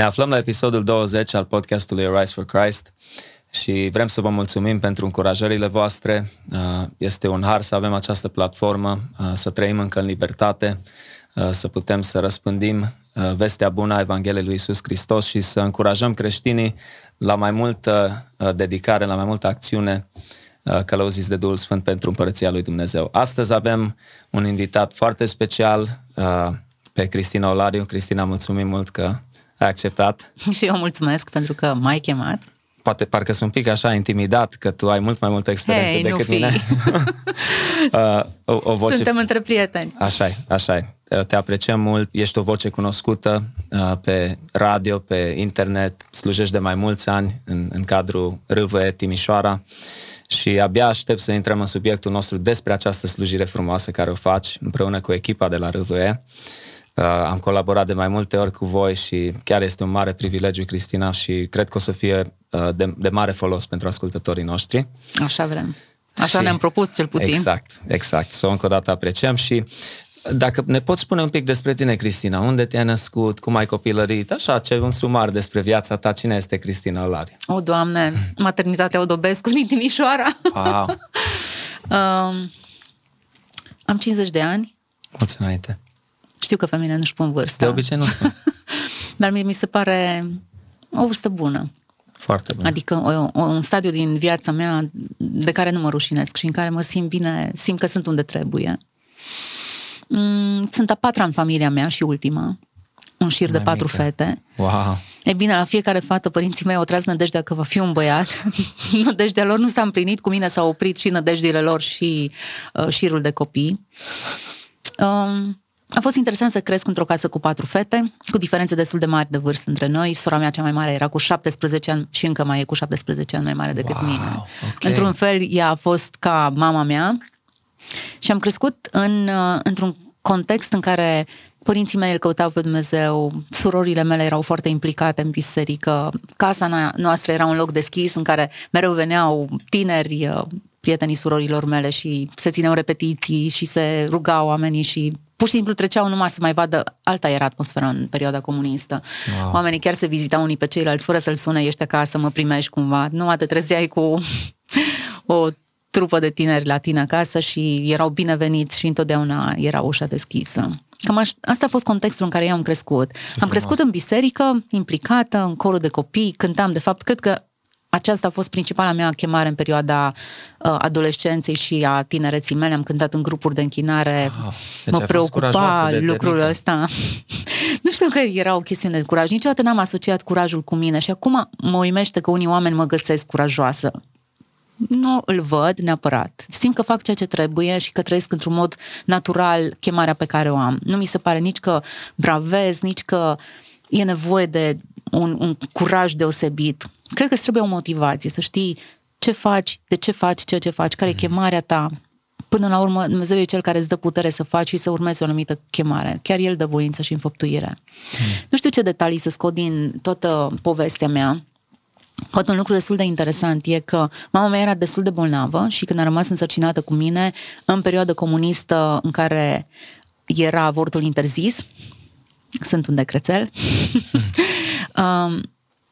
Ne aflăm la episodul 20 al podcastului Rise for Christ și vrem să vă mulțumim pentru încurajările voastre. Uh, este un har să avem această platformă, uh, să trăim încă în libertate, uh, să putem să răspândim vestea bună a Evangheliei lui Isus Hristos și să încurajăm creștinii la mai multă dedicare, la mai multă acțiune călăuziți de Duhul Sfânt pentru Împărăția lui Dumnezeu. Astăzi avem un invitat foarte special pe Cristina Olariu. Cristina, mulțumim mult că ai acceptat. Și eu mulțumesc pentru că m-ai chemat. Poate parcă sunt un pic așa intimidat că tu ai mult mai multă experiență hey, decât mine. uh, o, o voce... Suntem între prieteni. Așa e, așa e. Te apreciem mult, ești o voce cunoscută uh, pe radio, pe internet, slujești de mai mulți ani în, în cadrul RVE Timișoara și abia aștept să intrăm în subiectul nostru despre această slujire frumoasă care o faci împreună cu echipa de la RVE. Uh, am colaborat de mai multe ori cu voi și chiar este un mare privilegiu, Cristina, și cred că o să fie uh, de, de mare folos pentru ascultătorii noștri. Așa vrem. Așa și, ne-am propus cel puțin. Exact, exact. Să o încă o dată apreciem și dacă ne poți spune un pic despre tine, Cristina, unde te-ai născut, cum ai copilărit, așa, ce un sumar despre viața ta, cine este Cristina Olari? O, Doamne, maternitatea Odobescu din Timișoara. Wow. um, am 50 de ani. Mulți înainte. Știu că femeile nu-și pun vârsta. De obicei nu spun. Dar mie mi se pare o vârstă bună. Foarte bună. Adică o, o, un stadiu din viața mea de care nu mă rușinesc și în care mă simt bine, simt că sunt unde trebuie. Mm, sunt a patra în familia mea și ultima. Un șir Mai de patru mică. fete. Wow. E bine, la fiecare fată, părinții mei au tras nădejdea că va fi un băiat. nădejdea lor nu s-a împlinit, cu mine s-au oprit și nădejdile lor și uh, șirul de copii. Um, a fost interesant să cresc într-o casă cu patru fete, cu diferențe destul de mari de vârstă între noi. Sora mea cea mai mare era cu 17 ani și încă mai e cu 17 ani mai mare decât wow, mine. Okay. Într-un fel, ea a fost ca mama mea și am crescut în, uh, într-un context în care părinții mei îl căutau pe Dumnezeu, surorile mele erau foarte implicate în biserică, casa noastră era un loc deschis în care mereu veneau tineri, uh, prietenii surorilor mele și se țineau repetiții și se rugau oamenii și pur și simplu treceau numai să mai vadă, alta era atmosfera în perioada comunistă. Wow. Oamenii chiar se vizitau unii pe ceilalți fără să-l sune, ești acasă, mă primești cumva. Numai te trezeai cu o trupă de tineri la tine acasă și erau bineveniți și întotdeauna era ușa deschisă. Cam aș, asta a fost contextul în care eu am crescut. am crescut în biserică, implicată, în corul de copii, cântam, de fapt, cred că aceasta a fost principala mea chemare în perioada uh, adolescenței și a tinereții mele. Am cântat în grupuri de închinare, ah, deci mă preocupa lucrul ăsta. nu știu că era o chestiune de curaj. Niciodată n-am asociat curajul cu mine și acum mă uimește că unii oameni mă găsesc curajoasă. Nu îl văd neapărat. Simt că fac ceea ce trebuie și că trăiesc într-un mod natural chemarea pe care o am. Nu mi se pare nici că bravez, nici că e nevoie de un, un curaj deosebit Cred că îți trebuie o motivație, să știi ce faci, de ce faci ceea ce faci, care e mhm. chemarea ta. Până la urmă, Dumnezeu e cel care îți dă putere să faci și să urmezi o anumită chemare. Chiar El dă voință și înfăptuire. Mm. Nu știu ce detalii să scot din toată povestea mea, Poate un lucru destul de interesant e că mama mea era destul de bolnavă și când a rămas însărcinată cu mine, în perioada comunistă în care era avortul interzis, sunt un decrețel, um,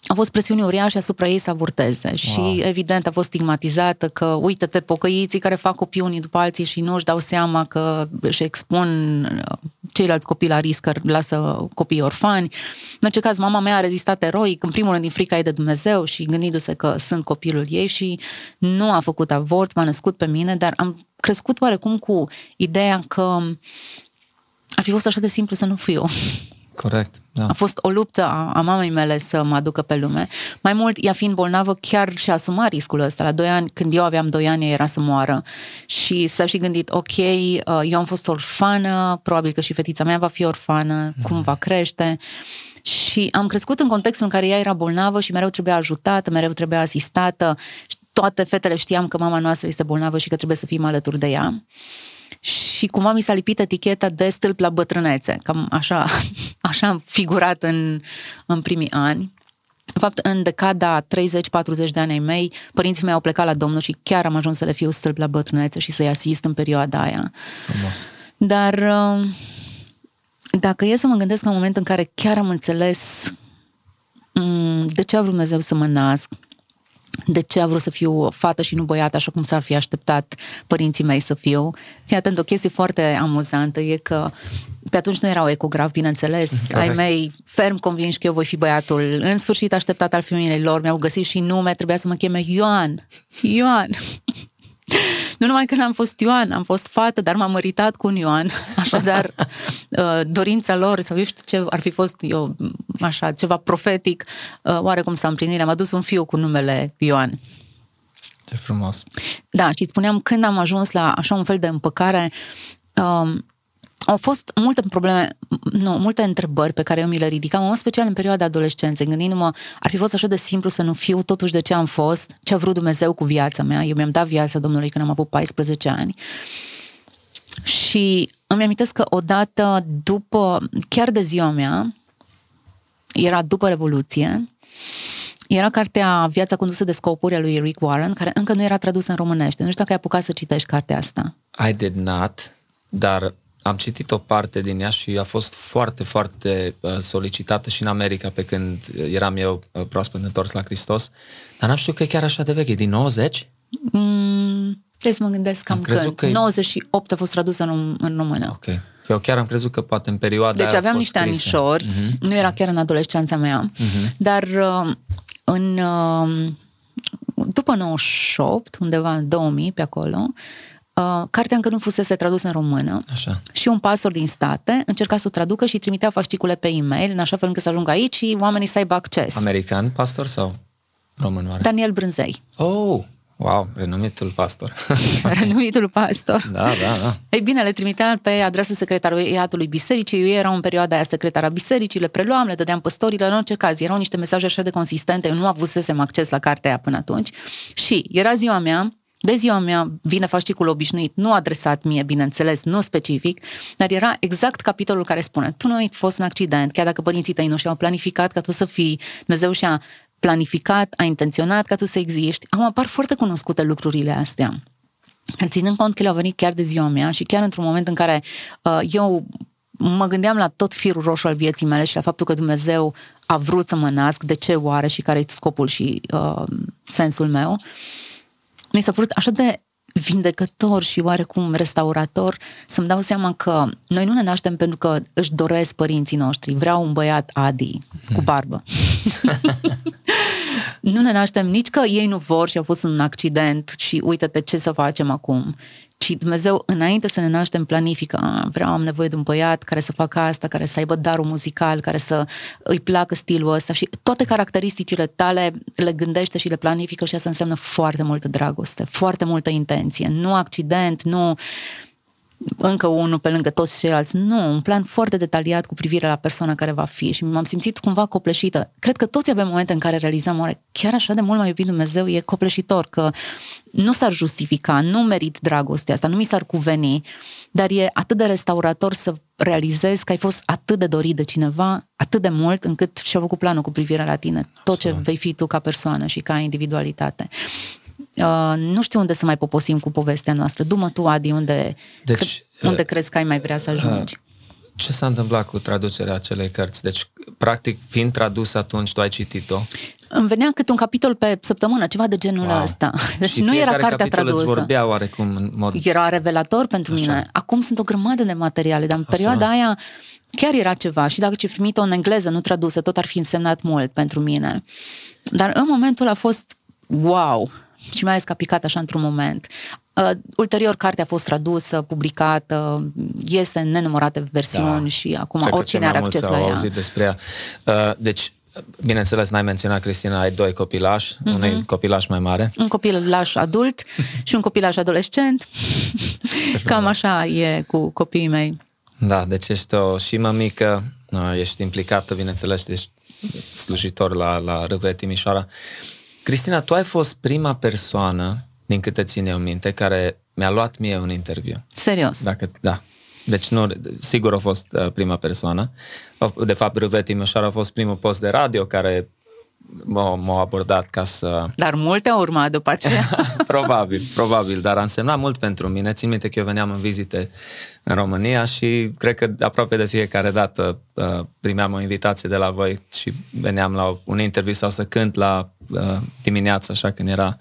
a fost presiune uriașe asupra ei să avorteze wow. și evident a fost stigmatizată că uite-te pocăiții care fac copii unii după alții și nu își dau seama că își expun uh, ceilalți copii la risc, că lasă copii orfani. În orice caz, mama mea a rezistat eroic, în primul rând din frica ei de Dumnezeu și gândindu-se că sunt copilul ei și nu a făcut avort, m-a născut pe mine, dar am crescut oarecum cu ideea că ar fi fost așa de simplu să nu fiu eu. Corect. Da. A fost o luptă a, a mamei mele să mă aducă pe lume. Mai mult, ea fiind bolnavă, chiar și-a asumat riscul ăsta. La doi ani, când eu aveam doi ani, era să moară. Și s-a și gândit, ok, uh, eu am fost orfană, probabil că și fetița mea va fi orfană, mm. cum va crește. Și am crescut în contextul în care ea era bolnavă și mereu trebuia ajutată, mereu trebuia asistată. Toate fetele știam că mama noastră este bolnavă și că trebuie să fim alături de ea și cumva mi s-a lipit eticheta de stâlp la bătrânețe. Cam așa, așa am figurat în, în primii ani. În fapt, în decada 30-40 de ani ai mei, părinții mei au plecat la Domnul și chiar am ajuns să le fiu stâlp la bătrânețe și să-i asist în perioada aia. Frumos. Dar uh, dacă e să mă gândesc la un moment în care chiar am înțeles mm, de ce a vrut Dumnezeu să mă nasc, de ce a vrut să fiu fată și nu băiat, așa cum s-ar fi așteptat părinții mei să fiu. Fii atent, o chestie foarte amuzantă e că pe atunci nu erau ecograf, bineînțeles, Correct. ai mei ferm convinși că eu voi fi băiatul. În sfârșit așteptat al femeilor lor, mi-au găsit și nume, trebuia să mă cheme Ioan. Ioan. Nu numai că n-am fost Ioan, am fost fată, dar m-am măritat cu un Ioan. Așadar, uh, dorința lor, sau eu știu ce ar fi fost eu, așa, ceva profetic, uh, oarecum s-a împlinit. Am adus un fiu cu numele Ioan. Ce frumos. Da, și spuneam, când am ajuns la așa un fel de împăcare, um, au fost multe probleme, nu, multe întrebări pe care eu mi le ridicam, în special în perioada adolescenței, gândindu-mă, ar fi fost așa de simplu să nu fiu totuși de ce am fost, ce a vrut Dumnezeu cu viața mea. Eu mi-am dat viața Domnului când am avut 14 ani. Și îmi amintesc că odată după, chiar de ziua mea, era după Revoluție, era cartea Viața condusă de scopuri a lui Rick Warren, care încă nu era tradusă în românește. Nu știu dacă ai apucat să citești cartea asta. I did not, dar am citit o parte din ea și a fost foarte, foarte uh, solicitată și în America pe când eram eu uh, proaspăt întors la Hristos. Dar n-am știut că e chiar așa de veche, e din 90? Mm, trebuie să mă gândesc cam am când. Că 98 a fost tradusă în, în română. Ok. Eu chiar am crezut că poate în perioada Deci aveam niște anișori, uh-huh. nu era chiar în adolescența mea, uh-huh. dar uh, în uh, după 98, undeva în 2000 pe acolo, Uh, cartea încă nu fusese tradusă în română așa. și un pastor din state încerca să o traducă și trimitea fascicule pe e-mail în așa fel încât să ajungă aici și oamenii să aibă acces. American pastor sau român oare? Daniel Brânzei. Oh, Wow, renumitul pastor. renumitul pastor. Da, da, da. Ei bine, le trimitea pe adresa secretariatului bisericii, eu eram în perioada aia secretara bisericii, le preluam, le dădeam păstorilor, în orice caz, erau niște mesaje așa de consistente, eu nu avusesem acces la cartea aia până atunci și era ziua mea, de ziua mea vine fascicul obișnuit, nu adresat mie, bineînțeles, nu specific, dar era exact capitolul care spune, tu nu ai fost un accident, chiar dacă părinții tăi nu și-au planificat ca tu să fii, Dumnezeu și-a planificat, a intenționat ca tu să existi. Am apar foarte cunoscute lucrurile astea. Dar ținând cont că le-au venit chiar de ziua mea și chiar într-un moment în care uh, eu mă gândeam la tot firul roșu al vieții mele și la faptul că Dumnezeu a vrut să mă nasc, de ce oare și care e scopul și uh, sensul meu, uh, mi s-a părut așa de vindecător și oarecum restaurator să-mi dau seama că noi nu ne naștem pentru că își doresc părinții noștri. Vreau un băiat Adi cu barbă. nu ne naștem nici că ei nu vor și au fost un accident și uite-te ce să facem acum, ci Dumnezeu, înainte să ne naștem, planifică, a, vreau, am nevoie de un băiat care să facă asta, care să aibă darul muzical, care să îi placă stilul ăsta. Și toate caracteristicile tale le gândește și le planifică și asta înseamnă foarte multă dragoste, foarte multă intenție, nu accident, nu încă unul pe lângă toți ceilalți. Nu, un plan foarte detaliat cu privire la persoana care va fi și m-am simțit cumva copleșită. Cred că toți avem momente în care realizăm, oare chiar așa de mult mai iubit Dumnezeu e copleșitor, că nu s-ar justifica, nu merit dragostea asta, nu mi s-ar cuveni, dar e atât de restaurator să realizezi că ai fost atât de dorit de cineva, atât de mult, încât și-a făcut planul cu privire la tine, tot Absolut. ce vei fi tu ca persoană și ca individualitate. Uh, nu știu unde să mai poposim cu povestea noastră. Du-mă tu, Adi, unde, deci, cre- unde uh, crezi că ai mai vrea să ajungi? Uh, ce s-a întâmplat cu traducerea acelei cărți? Deci, practic, fiind tradus atunci, tu ai citit-o? Îmi venea câte un capitol pe săptămână, ceva de genul wow. ăsta. Deci și nu era cartea tradusă. Îți vorbea oarecum în mod... Era revelator pentru Așa. mine. Acum sunt o grămadă de materiale, dar în Absolut. perioada aia chiar era ceva și dacă ce primit-o în engleză, nu tradusă, tot ar fi însemnat mult pentru mine. Dar în momentul a fost wow, și mai ales că a picat așa într-un moment. Uh, ulterior, cartea a fost tradusă, publicată, este în nenumărate versiuni da. și acum Cred oricine are acces la ea. auzit despre ea. Uh, deci, Bineînțeles, n-ai menționat, Cristina, ai doi copilași, mm-hmm. unui copilaș mai mare. Un copilaș adult și un copilaș adolescent. Cam așa e cu copiii mei. Da, deci ești o și mămică, uh, ești implicată, bineînțeles, ești slujitor la, la RV Timișoara. Cristina, tu ai fost prima persoană, din câte țin eu minte, care mi-a luat mie un interviu. Serios? Dacă, da. Deci nu, sigur a fost uh, prima persoană. De fapt, Râve Timișoara a fost primul post de radio care m-au, m-au abordat ca să... Dar multe au urmat după aceea. probabil, probabil, dar a însemnat mult pentru mine. Țin minte că eu veneam în vizite în România și cred că aproape de fiecare dată uh, primeam o invitație de la voi și veneam la un interviu sau să cânt la uh, dimineața, așa, când era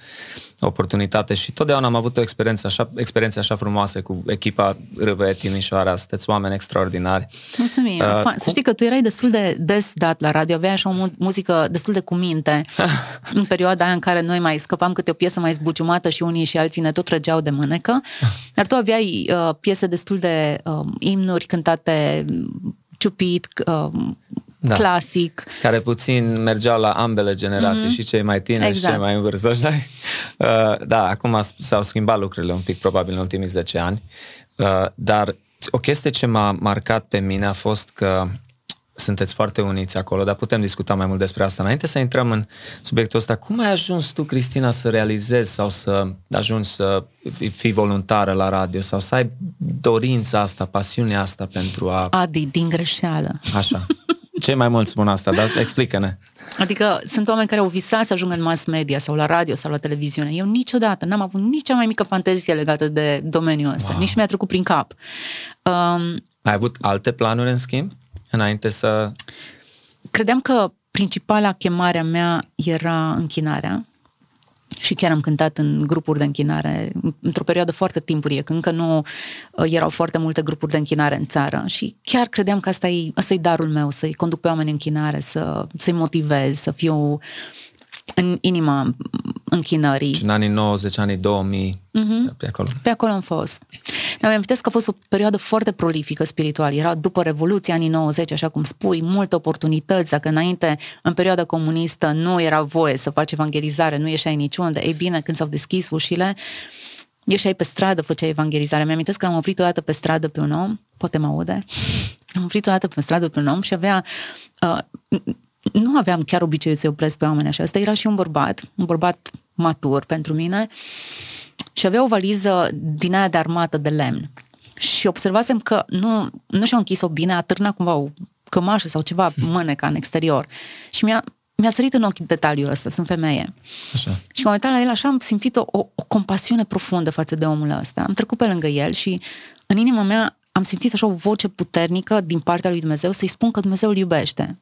oportunitate și totdeauna am avut o experiență așa, experiență așa frumoasă cu echipa Râvăie Timișoara. Sunteți oameni extraordinari. Mulțumim. Uh, să cum... știi că tu erai destul de des dat la radio, aveai așa o muzică destul de cuminte în perioada aia în care noi mai scăpam câte o piesă mai zbuciumată și unii și alții ne tot trăgeau de mânecă. Dar tu aveai uh, piese destul de uh, imnuri cântate ciupit, uh, da. clasic. Care puțin mergeau la ambele generații, mm-hmm. și cei mai tineri exact. și cei exact. mai în vârstă. Așa? Uh, da, acum s-au schimbat lucrurile un pic, probabil, în ultimii 10 ani. Uh, dar o chestie ce m-a marcat pe mine a fost că sunteți foarte uniți acolo, dar putem discuta mai mult despre asta. Înainte să intrăm în subiectul ăsta, cum ai ajuns tu, Cristina, să realizezi sau să ajungi să fii voluntară la radio sau să ai dorința asta, pasiunea asta pentru a... Adi, din greșeală. Așa. Cei mai mulți spun asta, dar explică-ne. Adică sunt oameni care au visat să ajungă în mass media sau la radio sau la televiziune. Eu niciodată n-am avut nici cea mai mică fantezie legată de domeniul ăsta. Wow. Nici mi-a trecut prin cap. Um, Ai avut alte planuri, în schimb, înainte să... Credeam că principala chemare a mea era închinarea și chiar am cântat în grupuri de închinare într-o perioadă foarte timpurie, când încă nu uh, erau foarte multe grupuri de închinare în țară. Și chiar credeam că asta e, asta e darul meu, să-i conduc pe oameni în închinare, să, să-i motivez, să fiu în inima închinării. Și în anii 90, anii 2000, uh-huh. pe acolo. Pe acolo am fost. Dar mi-am că a fost o perioadă foarte prolifică spiritual. Era după Revoluția, anii 90, așa cum spui, multe oportunități. Dacă înainte, în perioada comunistă, nu era voie să faci evangelizare, nu ieșai niciunde. Ei bine, când s-au deschis ușile, ieșai pe stradă, făceai evangelizare. Mi-am că am oprit o dată pe stradă pe un om, poate mă aude, am oprit o dată pe stradă pe un om și avea uh, nu aveam chiar obiceiul să opresc pe oameni așa. Asta era și un bărbat, un bărbat matur pentru mine și avea o valiză din aia de armată de lemn. Și observasem că nu, nu și-a închis-o bine, a târnat cumva o cămașă sau ceva mâneca în exterior. Și mi-a, mi-a sărit în ochi detaliul ăsta, sunt femeie. Așa. Și când am uitat la el așa, am simțit o, o, o compasiune profundă față de omul ăsta. Am trecut pe lângă el și în inima mea am simțit așa o voce puternică din partea lui Dumnezeu să-i spun că Dumnezeu îl iubește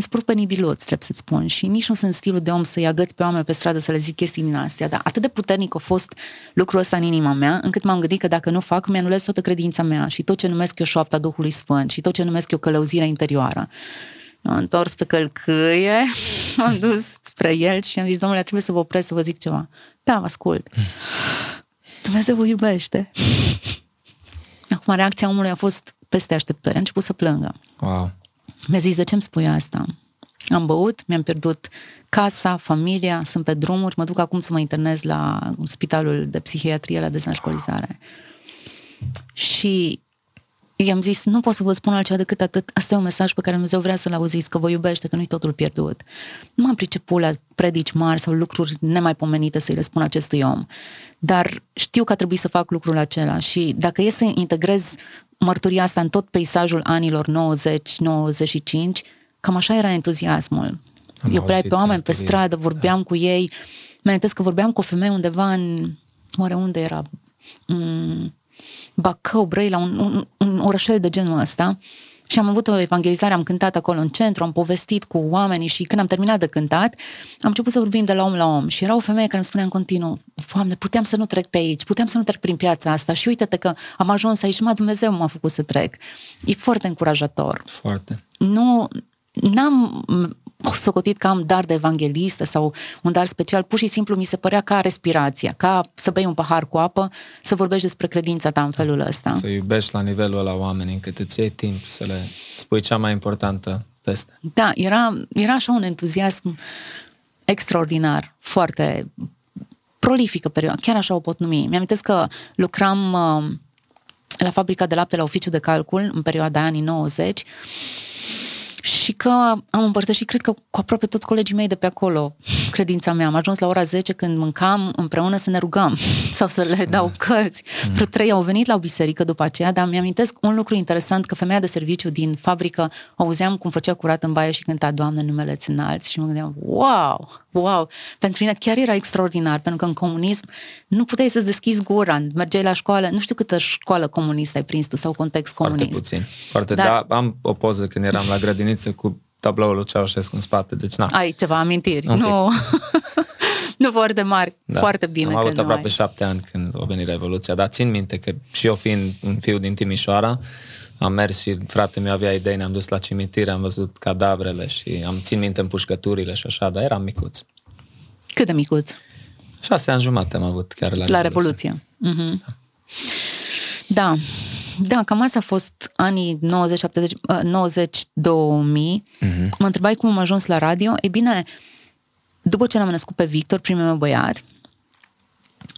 mi se penibiluț, trebuie să-ți spun, și nici nu sunt stilul de om să-i agăți pe oameni pe stradă să le zic chestii din astea, dar atât de puternic a fost lucrul ăsta în inima mea, încât m-am gândit că dacă nu fac, mi-anulez toată credința mea și tot ce numesc eu șoapta Duhului Sfânt și tot ce numesc eu călăuzirea interioară. M-am întors pe călcâie, m-am dus spre el și am zis, domnule, trebuie să vă opresc să vă zic ceva. Da, vă ascult. Dumnezeu vă iubește. Acum, reacția omului a fost peste așteptări. A început să plângă. Wow. Mi-a zis, de ce îmi spui asta? Am băut, mi-am pierdut casa, familia, sunt pe drumuri, mă duc acum să mă internez la spitalul de psihiatrie la dezalcoolizare. Și i-am zis, nu pot să vă spun altceva decât atât. Asta e un mesaj pe care Dumnezeu vrea să-l auziți, că vă iubește, că nu-i totul pierdut. Nu m-am priceput la predici mari sau lucruri nemaipomenite să-i le spun acestui om. Dar știu că a trebuit să fac lucrul acela și dacă e să integrez mărturia asta în tot peisajul anilor 90-95, cam așa era entuziasmul. Am Eu pe oameni pe stradă, vorbeam da. cu ei. Mă că vorbeam cu o femeie undeva în... Oare unde era? Mm, Bacău, Brăila, un, un, un orășel de genul ăsta. Și am avut o evangelizare, am cântat acolo în centru, am povestit cu oamenii și când am terminat de cântat, am început să vorbim de la om la om și era o femeie care îmi spunea în continuu, Doamne, puteam să nu trec pe aici, puteam să nu trec prin piața asta și uite-te că am ajuns aici, mă, Dumnezeu m-a făcut să trec. E foarte încurajator. Foarte. Nu, n-am socotit că am dar de evanghelistă sau un dar special, pur și simplu mi se părea ca respirația, ca să bei un pahar cu apă, să vorbești despre credința ta în felul ăsta. Să iubești la nivelul ăla oamenii, încât îți iei timp să le spui cea mai importantă veste. Da, era, era așa un entuziasm extraordinar, foarte prolifică perioadă, chiar așa o pot numi. Mi-am că lucram uh, la fabrica de lapte la oficiu de calcul în perioada anii 90 și și că am împărtășit, cred că cu aproape toți colegii mei de pe acolo, credința mea. Am ajuns la ora 10 când mâncam împreună să ne rugăm sau să le dau mm. cărți. Mm. Vreo trei au venit la o biserică după aceea, dar mi-amintesc un lucru interesant, că femeia de serviciu din fabrică auzeam cum făcea curat în baie și cânta Doamne numele ți înalți și mă gândeam, wow, wow, pentru mine chiar era extraordinar, pentru că în comunism nu puteai să-ți deschizi gura, mergeai la școală, nu știu câtă școală comunistă ai prins tu sau context comunist. Foarte puțin, foarte, dar, da, am o poză când eram la grădiniță cu tabloul lui Ceaușescu în spate, deci na. Ai ceva amintiri, nu... nu foarte mari, da. foarte bine. Am avut aproape ai. șapte ani când a venit Revoluția, dar țin minte că și eu fiind un fiu din Timișoara, am mers și frate meu avea idei, ne-am dus la cimitir, am văzut cadavrele și am țin minte împușcăturile și așa, dar eram micuț. Cât de micuț? Șase ani jumate am avut chiar la, la Revoluție. Revoluție. Mm-hmm. Da. da. Da, cam asta a fost anii 90, 70, 90 2000. Mm-hmm. Mă întrebai cum am ajuns la radio. E bine, după ce l-am născut pe Victor, primul meu băiat,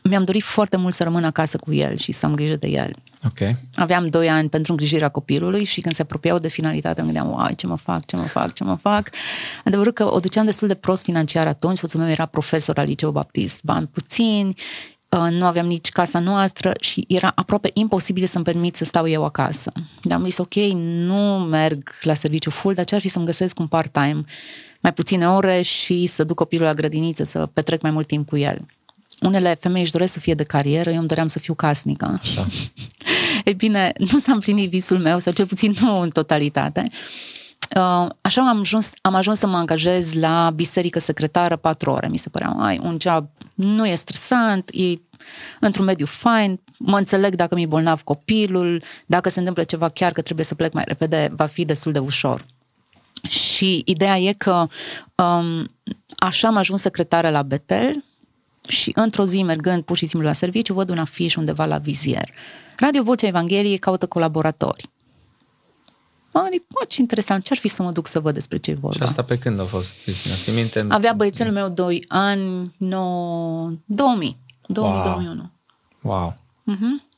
mi-am dorit foarte mult să rămân acasă cu el și să am grijă de el. Okay. Aveam doi ani pentru îngrijirea copilului și când se apropiau de finalitate îmi gândeam, uai, ce mă fac, ce mă fac, ce mă fac. Adevărul că o duceam destul de prost financiar atunci, soțul meu era profesor al liceu baptist, bani puțini, uh, nu aveam nici casa noastră și era aproape imposibil să-mi permit să stau eu acasă. Dar am zis, ok, nu merg la serviciu full, dar ce ar fi să-mi găsesc un part-time, mai puține ore și să duc copilul la grădiniță, să petrec mai mult timp cu el unele femei își doresc să fie de carieră, eu îmi doream să fiu casnică. Așa. Ei bine, nu s-a împlinit visul meu, sau cel puțin nu în totalitate. Uh, așa am ajuns, am ajuns să mă angajez la biserică secretară patru ore. Mi se părea, ai, un job nu e stresant, e într-un mediu fain, mă înțeleg dacă mi-e bolnav copilul, dacă se întâmplă ceva chiar că trebuie să plec mai repede, va fi destul de ușor. Și ideea e că um, așa am ajuns secretară la Betel, și într-o zi, mergând pur și simplu la serviciu, văd un afiș undeva la vizier. Radio Vocea Evangheliei caută colaboratori. Mă gândit, bă, ce interesant, ce-ar fi să mă duc să văd despre ce vorba. Și asta pe când a fost, Cristina? Ți minte? Avea băiețelul meu 2 ani, 9, 2000, 2000, wow. 2001. Wow. Uh-huh.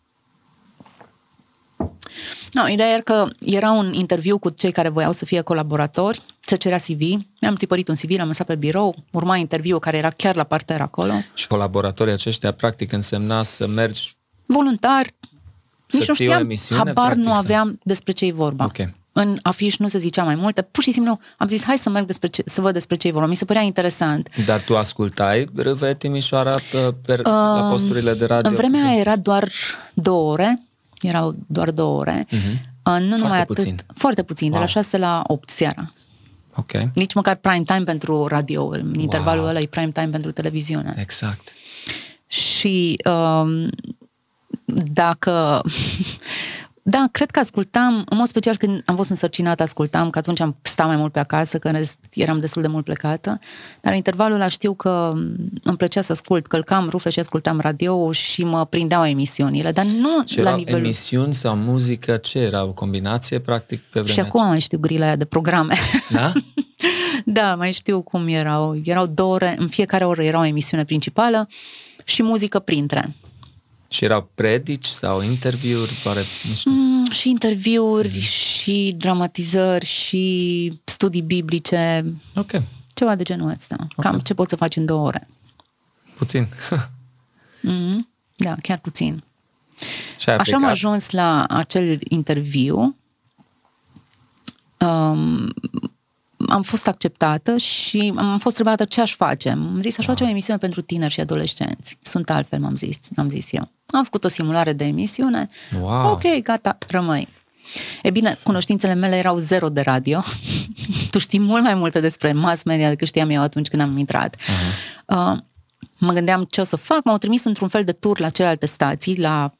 No, ideea era că era un interviu cu cei care voiau să fie colaboratori, se cerea CV, mi-am tipărit un CV, l-am lăsat pe birou, urma interviu care era chiar la parter acolo. Și colaboratorii aceștia practic însemna să mergi voluntar, să nici nu știam, emisiune, habar practic, nu aveam despre ce i vorba. Okay. În afiș nu se zicea mai multe, pur și simplu am zis hai să merg despre ce, să văd despre ce i vorba. Mi se părea interesant. Dar tu ascultai RV Timișoara pe, pe, uh, la posturile de radio? În vremea aia era doar două ore, erau doar două ore. Uh-huh. Nu foarte numai atât, puțin. Foarte puțin, wow. de la 6 la 8 seara. Ok. Nici măcar prime time pentru radio, în wow. intervalul ăla e prime time pentru televiziune. Exact. Și um, dacă Da, cred că ascultam, în mod special când am fost însărcinată, ascultam, că atunci am stat mai mult pe acasă, că eram destul de mult plecată, dar în intervalul ăla știu că îmi plăcea să ascult, călcam rufe și ascultam radio și mă prindeau emisiunile, dar nu și la nivelul... emisiuni sau muzică, ce era? O combinație, practic, pe vremea Și acum mai știu grila aia de programe. Da? da, mai știu cum erau. Erau două ore, în fiecare oră era o emisiune principală și muzică printre. Și erau predici sau interviuri? Pare, nu știu. Mm, și interviuri, mm-hmm. și dramatizări, și studii biblice. Ok. Ceva de genul ăsta. Okay. Cam ce poți să faci în două ore. Puțin. mm-hmm. Da, chiar puțin. Și Așa am ajuns la acel interviu. Um, am fost acceptată și am fost întrebată ce aș face. Am zis, aș face o emisiune pentru tineri și adolescenți. Sunt altfel, m-am zis, am zis eu. Am făcut o simulare de emisiune. Wow. Ok, gata, rămâi. E bine, cunoștințele mele erau zero de radio. tu știi mult mai multe despre mass media decât știam eu atunci când am intrat. Uh-huh. Uh, mă gândeam ce o să fac. M-au trimis într-un fel de tur la celelalte stații, la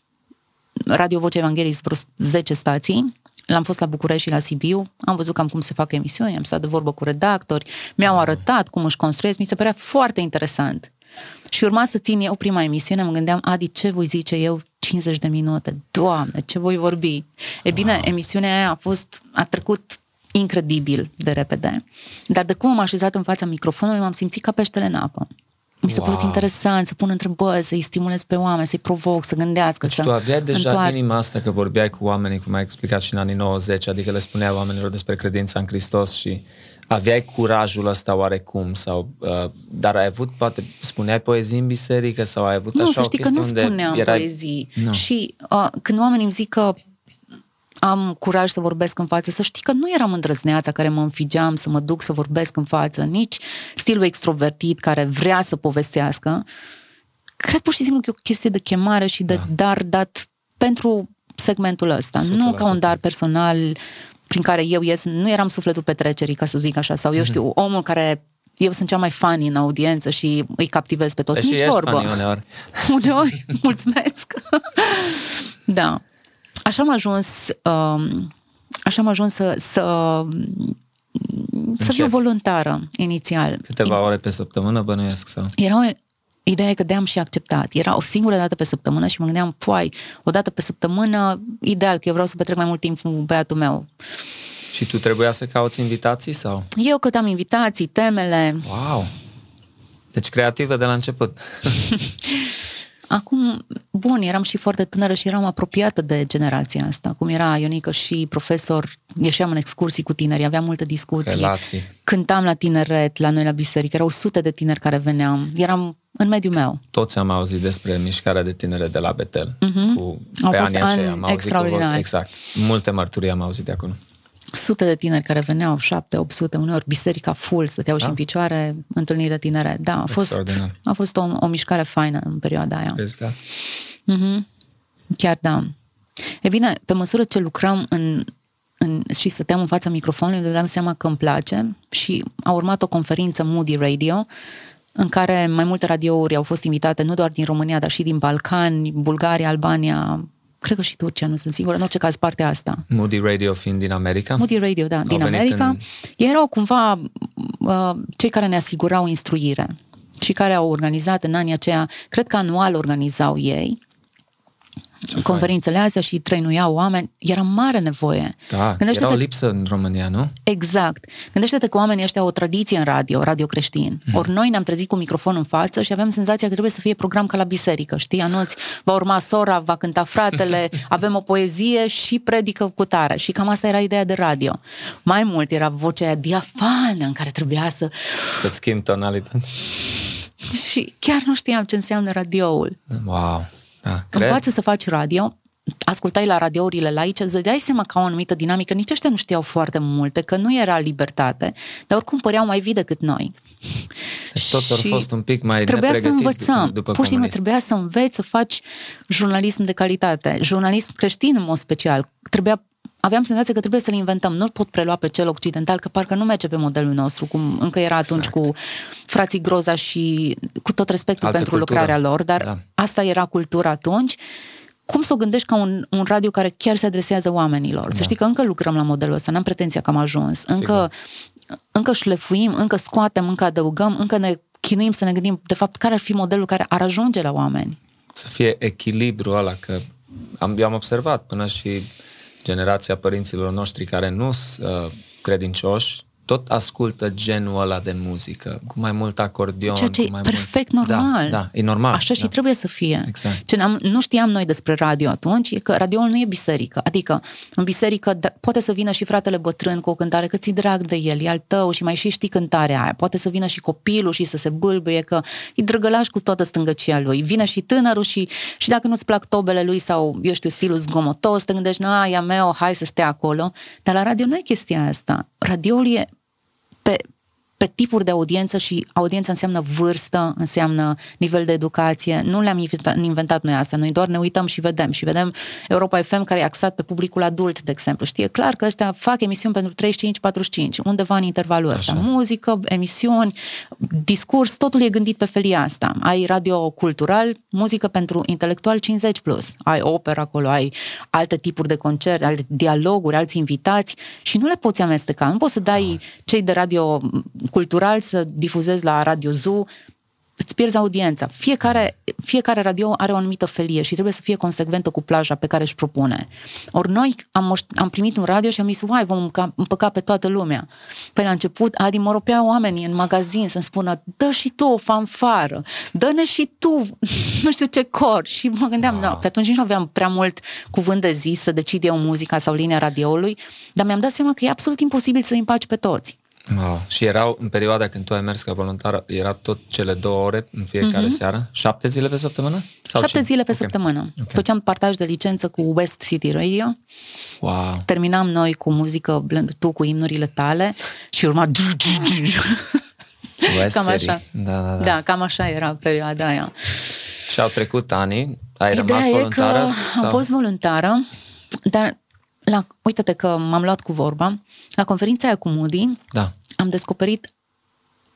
Radio Voce Evanghelis, vreo 10 stații L-am fost la București și la Sibiu, am văzut cam cum se fac emisiuni, am stat de vorbă cu redactori, mi-au arătat cum își construiesc, mi se părea foarte interesant. Și urma să țin eu prima emisiune, mă gândeam, Adi, ce voi zice eu 50 de minute? Doamne, ce voi vorbi? E bine, wow. emisiunea aia a fost, a trecut incredibil de repede, dar de cum am așezat în fața microfonului, m-am simțit ca peștele în apă. Mi s-a wow. părut interesant să pun întrebări, să-i stimulez pe oameni, să-i provoc, să gândească. Deci să tu aveai deja întoar... inima asta că vorbeai cu oamenii, cum ai explicat și în anii 90, adică le spuneai oamenilor despre credința în Hristos și aveai curajul ăsta oarecum sau uh, dar ai avut poate spuneai poezii în biserică sau ai avut nu, așa să știi o că nu unde spuneam erai... poezii no. și uh, când oamenii îmi zic că am curaj să vorbesc în față, să știi că nu eram îndrăzneața care mă înfigeam să mă duc să vorbesc în față, nici stilul extrovertit care vrea să povestească. Cred pur și simplu că e o chestie de chemare și de da. dar dat pentru segmentul ăsta, 100%. nu ca un dar personal prin care eu ies, nu eram sufletul petrecerii, ca să zic așa, sau eu mhm. știu, omul care eu sunt cea mai funny în audiență și îi captivez pe toți. Deci Nici ești vorbă. funny uneori. uneori, mulțumesc. da. Așa am ajuns, um, așa am ajuns să, să, să fiu voluntară inițial. Câteva ore pe săptămână bănuiesc sau? Era o Ideea e că de-am și acceptat. Era o singură dată pe săptămână și mă gândeam, poai, o dată pe săptămână, ideal, că eu vreau să petrec mai mult timp cu băiatul meu. Și tu trebuia să cauți invitații sau? Eu căutam invitații, temele. Wow! Deci creativă de la început. Acum, bun, eram și foarte tânără și eram apropiată de generația asta. Cum era Ionică și profesor, ieșeam în excursii cu tineri, aveam multe discuții. Relații. Cântam la tineret, la noi la biserică, erau sute de tineri care veneam. Eram în mediul meu. Toți am auzit despre mișcarea de tinere de la Betel. Mm-hmm. Cu, Au pe fost anii aceia. Am extraordinar. Exact. Multe mărturii am auzit de acolo sute de tineri care veneau, șapte, 800, uneori biserica full, stăteau da? și în picioare, întâlniri de tinere. Da, a fost, a fost o, o mișcare faină în perioada aia. Crezi, da? Mm-hmm. Chiar da. E bine, pe măsură ce lucram în, în, și stăteam în fața microfonului, îmi dădeam seama că îmi place și a urmat o conferință Moody Radio, în care mai multe radiouri au fost invitate, nu doar din România, dar și din Balcani, Bulgaria, Albania, cred că și Turcia, nu sunt sigură, în orice caz partea asta. Moody Radio fiind din America? Moody Radio, da, din America. În... Erau cumva uh, cei care ne asigurau instruire și care au organizat în anii aceia, cred că anual organizau ei, ce conferințele fain. astea și trăinuiau oameni, era mare nevoie. Da, Gândește-te... era o lipsă în România, nu? Exact. Gândește-te că oamenii ăștia au o tradiție în radio, radio creștin. Mm. Ori noi ne-am trezit cu microfon în față și aveam senzația că trebuie să fie program ca la biserică, știi? Anuți, va urma sora, va cânta fratele, avem o poezie și predică cu tare. Și cam asta era ideea de radio. Mai mult era vocea aia diafană în care trebuia să... Să-ți schimbi tonalitatea. Și chiar nu știam ce înseamnă radioul. Wow! Da, Învață să faci radio, ascultai la radiourile laice, îți dai seama că au o anumită dinamică, nici ăștia nu știau foarte multe, că nu era libertate, dar oricum păreau mai vii decât noi. Deci toți au fost un pic mai Trebuia să învățăm, după pur și simplu trebuia să înveți să faci jurnalism de calitate, jurnalism creștin în mod special. Trebuia aveam senzația că trebuie să-l inventăm. Nu-l pot prelua pe cel occidental, că parcă nu merge pe modelul nostru, cum încă era atunci exact. cu frații Groza și cu tot respectul Altă pentru cultură. lucrarea lor, dar da. asta era cultura atunci. Cum să o gândești ca un, un radio care chiar se adresează oamenilor? Da. Să știi că încă lucrăm la modelul ăsta, n-am pretenția că am ajuns. Sigur. Încă, încă șlefuim, încă scoatem, încă adăugăm, încă ne chinuim să ne gândim, de fapt, care ar fi modelul care ar ajunge la oameni. Să fie echilibru ăla, că am, eu am observat până și generația părinților noștri care nu sunt uh, credincioși, tot ascultă genul ăla de muzică, cu mai mult acordion. Ceea ce cu mai e perfect mult... normal. Da, da, e normal. Așa da. și trebuie să fie. Exact. Ce am nu știam noi despre radio atunci e că radioul nu e biserică. Adică în biserică da, poate să vină și fratele bătrân cu o cântare că ți drag de el, e al tău și mai și știi cântarea aia. Poate să vină și copilul și să se bâlbâie că e drăgălaș cu toată stângăcia lui. Vine și tânărul și, și dacă nu-ți plac tobele lui sau, eu știu, stilul zgomotos, te gândești, na, ia meu, hai să stea acolo. Dar la radio nu e chestia asta. Radioul e pe, pe tipuri de audiență și audiența înseamnă vârstă, înseamnă nivel de educație. Nu le-am inventat, inventat noi asta, noi doar ne uităm și vedem. Și vedem Europa FM care e axat pe publicul adult, de exemplu. Știe clar că ăștia fac emisiuni pentru 35-45, undeva în intervalul ăsta. Așa. Muzică, emisiuni, discurs, totul e gândit pe felia asta. Ai radio cultural, muzică pentru intelectual 50+. Plus. Ai opera acolo, ai alte tipuri de concerte, alte dialoguri, alți invitați și nu le poți amesteca. Nu poți să dai cei de radio cultural să difuzezi la Radio Zoo îți pierzi audiența. Fiecare, fiecare radio are o anumită felie și trebuie să fie consecventă cu plaja pe care își propune. Ori noi am, am primit un radio și am zis, uai, vom împăca pe toată lumea. Păi la început, Adi mă ropea oamenii în magazin să-mi spună, dă și tu o fanfară, dă-ne și tu nu știu ce cor. Și mă gândeam, wow. da, pe atunci nu aveam prea mult cuvânt de zis să decid eu muzica sau linia radioului, dar mi-am dat seama că e absolut imposibil să împaci pe toți. Wow. Și erau, în perioada când tu ai mers ca voluntar, era tot cele două ore în fiecare mm-hmm. seară? Șapte zile pe săptămână? Sau Șapte ce? zile pe okay. săptămână. Okay. Făceam partaj de licență cu West City Radio. Wow. Terminam noi cu muzică blând, tu cu imnurile tale și urma... West cam așa. Da, da, da. da, cam așa era perioada aia. Și au trecut ani, ai Ideea rămas voluntară? E că sau? am fost voluntară, dar la, uite-te că m-am luat cu vorba, la conferința aia cu Moody, da. am descoperit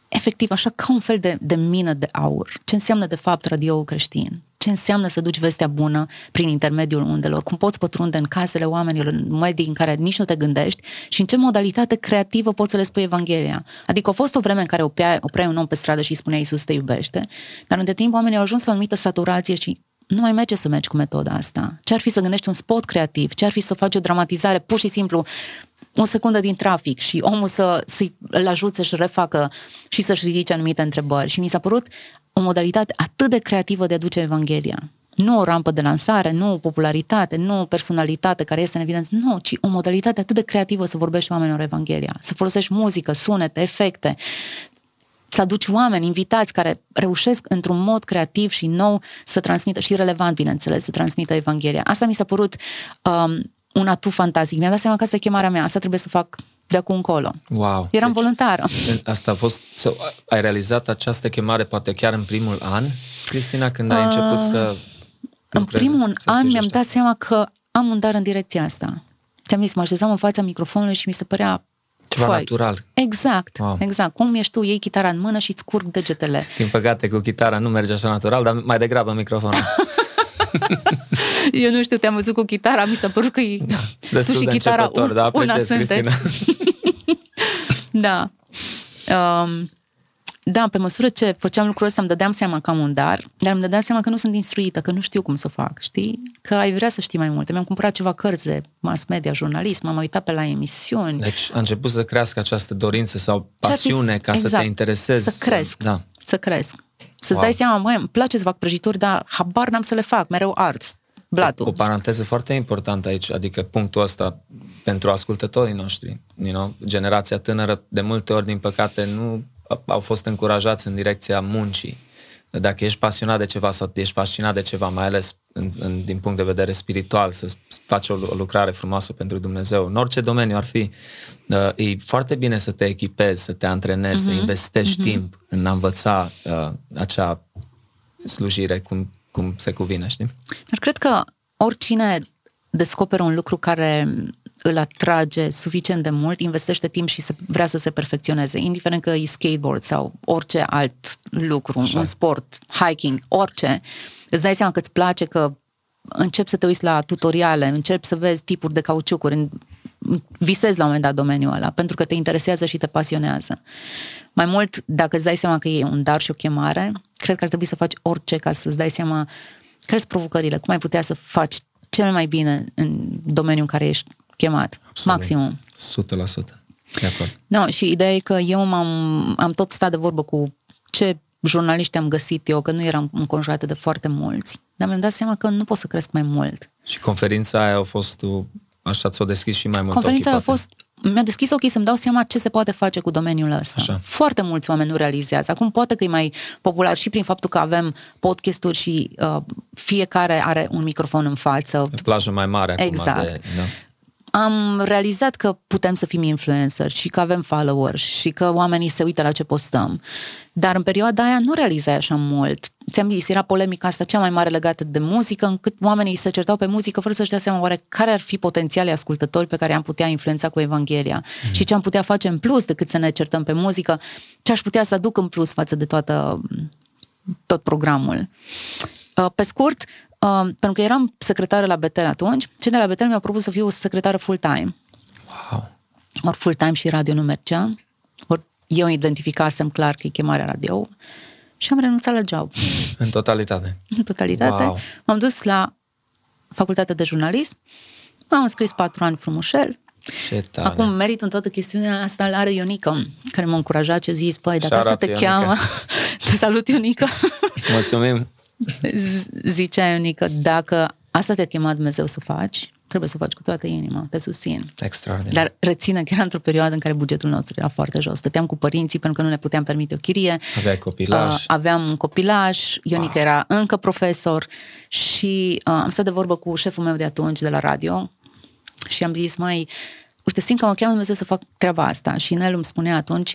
efectiv așa ca un fel de, de mină de aur. Ce înseamnă de fapt radio creștin? Ce înseamnă să duci vestea bună prin intermediul undelor? Cum poți pătrunde în casele oamenilor, în medii în care nici nu te gândești și în ce modalitate creativă poți să le spui Evanghelia? Adică a fost o vreme în care opreai, opreai un om pe stradă și îi spunea Iisus te iubește, dar între timp oamenii au ajuns la o anumită saturație și nu mai merge să mergi cu metoda asta. Ce ar fi să gândești un spot creativ? Ce ar fi să faci o dramatizare pur și simplu o secundă din trafic și omul să, să-i ajute să-și refacă și să-și ridice anumite întrebări. Și mi s-a părut o modalitate atât de creativă de a duce Evanghelia. Nu o rampă de lansare, nu o popularitate, nu o personalitate care este în evidență, nu, ci o modalitate atât de creativă să vorbești oamenilor Evanghelia, să folosești muzică, sunete, efecte, să aduci oameni invitați care reușesc într-un mod creativ și nou să transmită, și relevant, bineînțeles, să transmită Evanghelia. Asta mi s-a părut um, un atu fantastic. Mi-am dat seama că asta e chemarea mea, asta trebuie să fac de acum încolo. Wow. Eram deci, voluntară. Asta a fost, să, ai realizat această chemare poate chiar în primul an, Cristina, când ai uh, început să În primul să an mi-am dat seama că am un dar în direcția asta. Ți-am zis, mă așezam în fața microfonului și mi se părea ceva Foi. natural. Exact, wow. exact. Cum ești tu, iei chitara în mână și îți curg degetele. Din păcate, cu chitara nu merge așa natural, dar mai degrabă microfonul. Eu nu știu, te-am văzut cu chitara, mi s-a părut că e... Da, tu și chitara un, da, una sunteți. da. Um, da, pe măsură ce făceam lucrul ăsta, îmi dădeam seama că am un dar, dar îmi dădeam seama că nu sunt instruită, că nu știu cum să fac, știi? Că ai vrea să știi mai multe. Mi-am cumpărat ceva cărți de mass media, jurnalism, m-am uitat pe la emisiuni. Deci a început să crească această dorință sau pasiune ca exact, să te exact. interesezi. Să cresc, da. să cresc. Să-ți wow. dai seama, măi, îmi place să fac prăjituri, dar habar n-am să le fac, mereu art, blatul. O, o paranteză foarte importantă aici, adică punctul ăsta pentru ascultătorii noștri, you know, generația tânără, de multe ori, din păcate, nu au fost încurajați în direcția muncii. Dacă ești pasionat de ceva sau ești fascinat de ceva, mai ales în, în, din punct de vedere spiritual, să faci o, o lucrare frumoasă pentru Dumnezeu, în orice domeniu ar fi, uh, e foarte bine să te echipezi, să te antrenezi, uh-huh. să mhm. investești uh-huh. timp în a învăța uh, acea slujire cum, cum se cuvine, știi? Dar cred că oricine descoperă un lucru care îl atrage suficient de mult, investește timp și se, vrea să se perfecționeze, indiferent că e skateboard sau orice alt lucru, Așa. un sport, hiking, orice, îți dai seama că îți place, că începi să te uiți la tutoriale, începi să vezi tipuri de cauciucuri, visezi la un moment dat domeniul ăla, pentru că te interesează și te pasionează. Mai mult, dacă îți dai seama că e un dar și o chemare, cred că ar trebui să faci orice ca să-ți dai seama care sunt provocările, cum ai putea să faci cel mai bine în domeniul în care ești chemat. Absolut. Maximum. 100%. De acord. No, și ideea e că eu m-am, am tot stat de vorbă cu ce jurnaliști am găsit eu, că nu eram înconjurată de foarte mulți. Dar mi-am dat seama că nu pot să cresc mai mult. Și conferința aia a fost, așa ți-o deschis și mai mult Conferința ochii, a fost, mi-a deschis ochii să-mi dau seama ce se poate face cu domeniul ăsta. Așa. Foarte mulți oameni nu realizează. Acum poate că e mai popular și prin faptul că avem podcasturi și uh, fiecare are un microfon în față. Pe plajă mai mare acum. Exact. De, da am realizat că putem să fim influencer și că avem followers și că oamenii se uită la ce postăm. Dar în perioada aia nu realizai așa mult. Ți-am zis, era polemica asta cea mai mare legată de muzică, încât oamenii se certau pe muzică fără să-și dea seama oare care ar fi potențialii ascultători pe care am putea influența cu Evanghelia mm. și ce am putea face în plus decât să ne certăm pe muzică, ce aș putea să aduc în plus față de toată, tot programul. Uh, pe scurt, Uh, pentru că eram secretară la Betel atunci, cei de la Betel mi-au propus să fiu secretară full-time. Wow! Ori full-time și radio nu mergea. Ori eu identificasem clar că e chemarea radio. și am renunțat la job. În totalitate? În totalitate. Wow. M-am dus la facultatea de jurnalism, am înscris patru ani frumușel, ce tare. Acum merit în toată chestiunea asta are Ionica, care m-a încurajat ce zis, păi, dacă asta te Ionica. cheamă, te salut Ionica. Mulțumim. Zicea Ionica, dacă asta te-a chemat Dumnezeu să faci, trebuie să o faci cu toată inima, te susțin. Extraordinar. Dar reține că era într-o perioadă în care bugetul nostru era foarte jos. Stăteam cu părinții pentru că nu ne puteam permite o chirie. Aveai copilaj. Uh, aveam un copilaj, Ionica wow. era încă profesor și uh, am stat de vorbă cu șeful meu de atunci de la radio și am zis, mai, uite, simt că mă cheamă Dumnezeu să fac treaba asta. Și Nel îmi spunea atunci,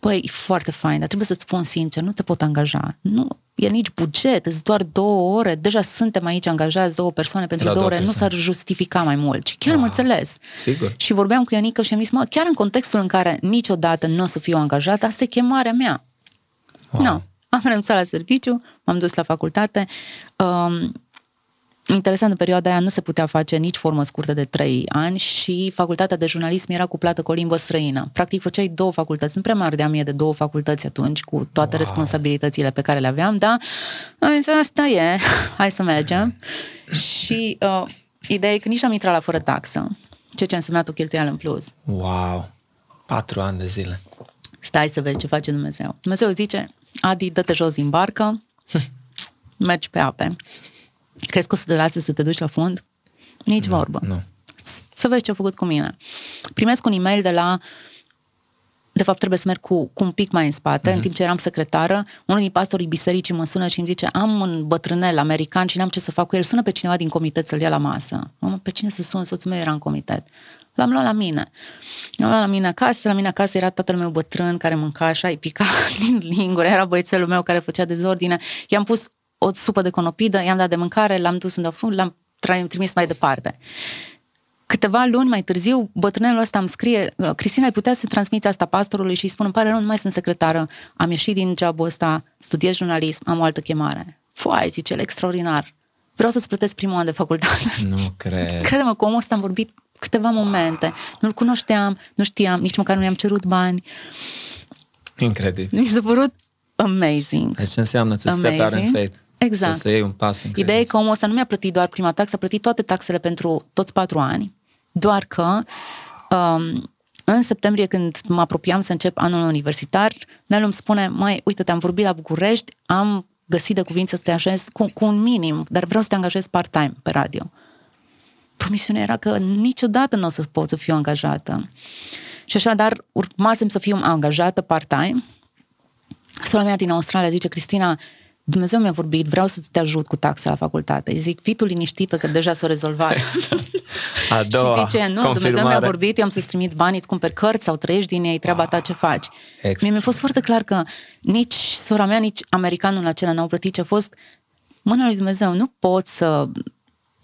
păi, e foarte fain, dar trebuie să-ți spun sincer, nu te pot angaja. Nu e nici buget, sunt doar două ore, deja suntem aici angajați două persoane pentru două, două ore, persoane. nu s-ar justifica mai mult. Și chiar wow. am înțeles. Sigur. Și vorbeam cu Ionica și am zis, mă, chiar în contextul în care niciodată nu o să fiu angajat, asta e chemarea mea. Wow. Nu. Am renunțat la serviciu, m-am dus la facultate. Um, Interesant, în perioada aia nu se putea face nici formă scurtă de trei ani și facultatea de jurnalism era cuplată cu o limbă străină. Practic făceai două facultăți, sunt prea mari de mie de două facultăți atunci, cu toate wow. responsabilitățile pe care le aveam, da? Am zis, asta e, hai să mergem. și uh, ideea e că nici am intrat la fără taxă, ceea ce a însemnat o cheltuială în plus. Wow! Patru ani de zile. Stai să vezi ce face Dumnezeu. Dumnezeu zice, Adi, dă-te jos din barcă, mergi pe ape. Crezi că o să te lase să te duci la fund? Nici nu, vorbă. Nu. Să vezi ce a făcut cu mine. Primesc un e-mail de la de fapt trebuie să merg cu, cu un pic mai în spate, uh-huh. în mhm. timp ce eram secretară, unul din pastorii bisericii mă sună și îmi zice, am un bătrânel american și n-am ce să fac cu el, sună pe cineva din comitet să-l ia la masă. Mă, pe cine să sun? Soțul meu era în comitet. L-am luat la mine. L-am luat la mine acasă, la mine acasă era tatăl meu bătrân care mânca așa, îi pica din lingură, era băiețelul meu care făcea dezordine. I-am pus o supă de conopidă, i-am dat de mâncare, l-am dus unde fund, l-am trimis mai departe. Câteva luni mai târziu, bătrânelul ăsta îmi scrie, uh, Cristina, ai putea să transmiți asta pastorului și îi spun, îmi pare rău, nu mai sunt secretară, am ieșit din jobul ăsta, studiez jurnalism, am o altă chemare. Foai, zice el, extraordinar. Vreau să-ți plătesc primul an de facultate. Nu cred. Crede-mă, cu omul ăsta am vorbit câteva momente. Nu-l cunoșteam, nu știam, nici măcar nu i-am cerut bani. Incredibil. Mi s-a părut amazing. Deci ce înseamnă să step out in faith. Exact. Să, să iei un pas în Ideea e că omul ăsta nu mi-a plătit doar prima taxă, a plătit toate taxele pentru toți patru ani, doar că um, în septembrie, când mă apropiam să încep anul universitar, Nelu îmi spune, mai uite, te-am vorbit la București, am găsit de cuvință să te angajez cu, cu un minim, dar vreau să te angajez part-time pe radio. Promisiunea era că niciodată nu o să pot să fiu angajată. Și așa, dar urmasem să fiu angajată part-time. Sora mea din Australia zice, Cristina, Dumnezeu mi-a vorbit, vreau să te ajut cu taxa la facultate. Îi zic, fii tu liniștită că deja s-a rezolvat. A doua și zice, nu, confirmare. Dumnezeu mi-a vorbit, eu am să-ți trimiți bani, îți cumperi cărți sau trăiești din ei, treaba ta ce faci. Extra. Mie mi-a fost foarte clar că nici sora mea, nici americanul acela n-au plătit ce a fost mâna lui Dumnezeu. Nu poți să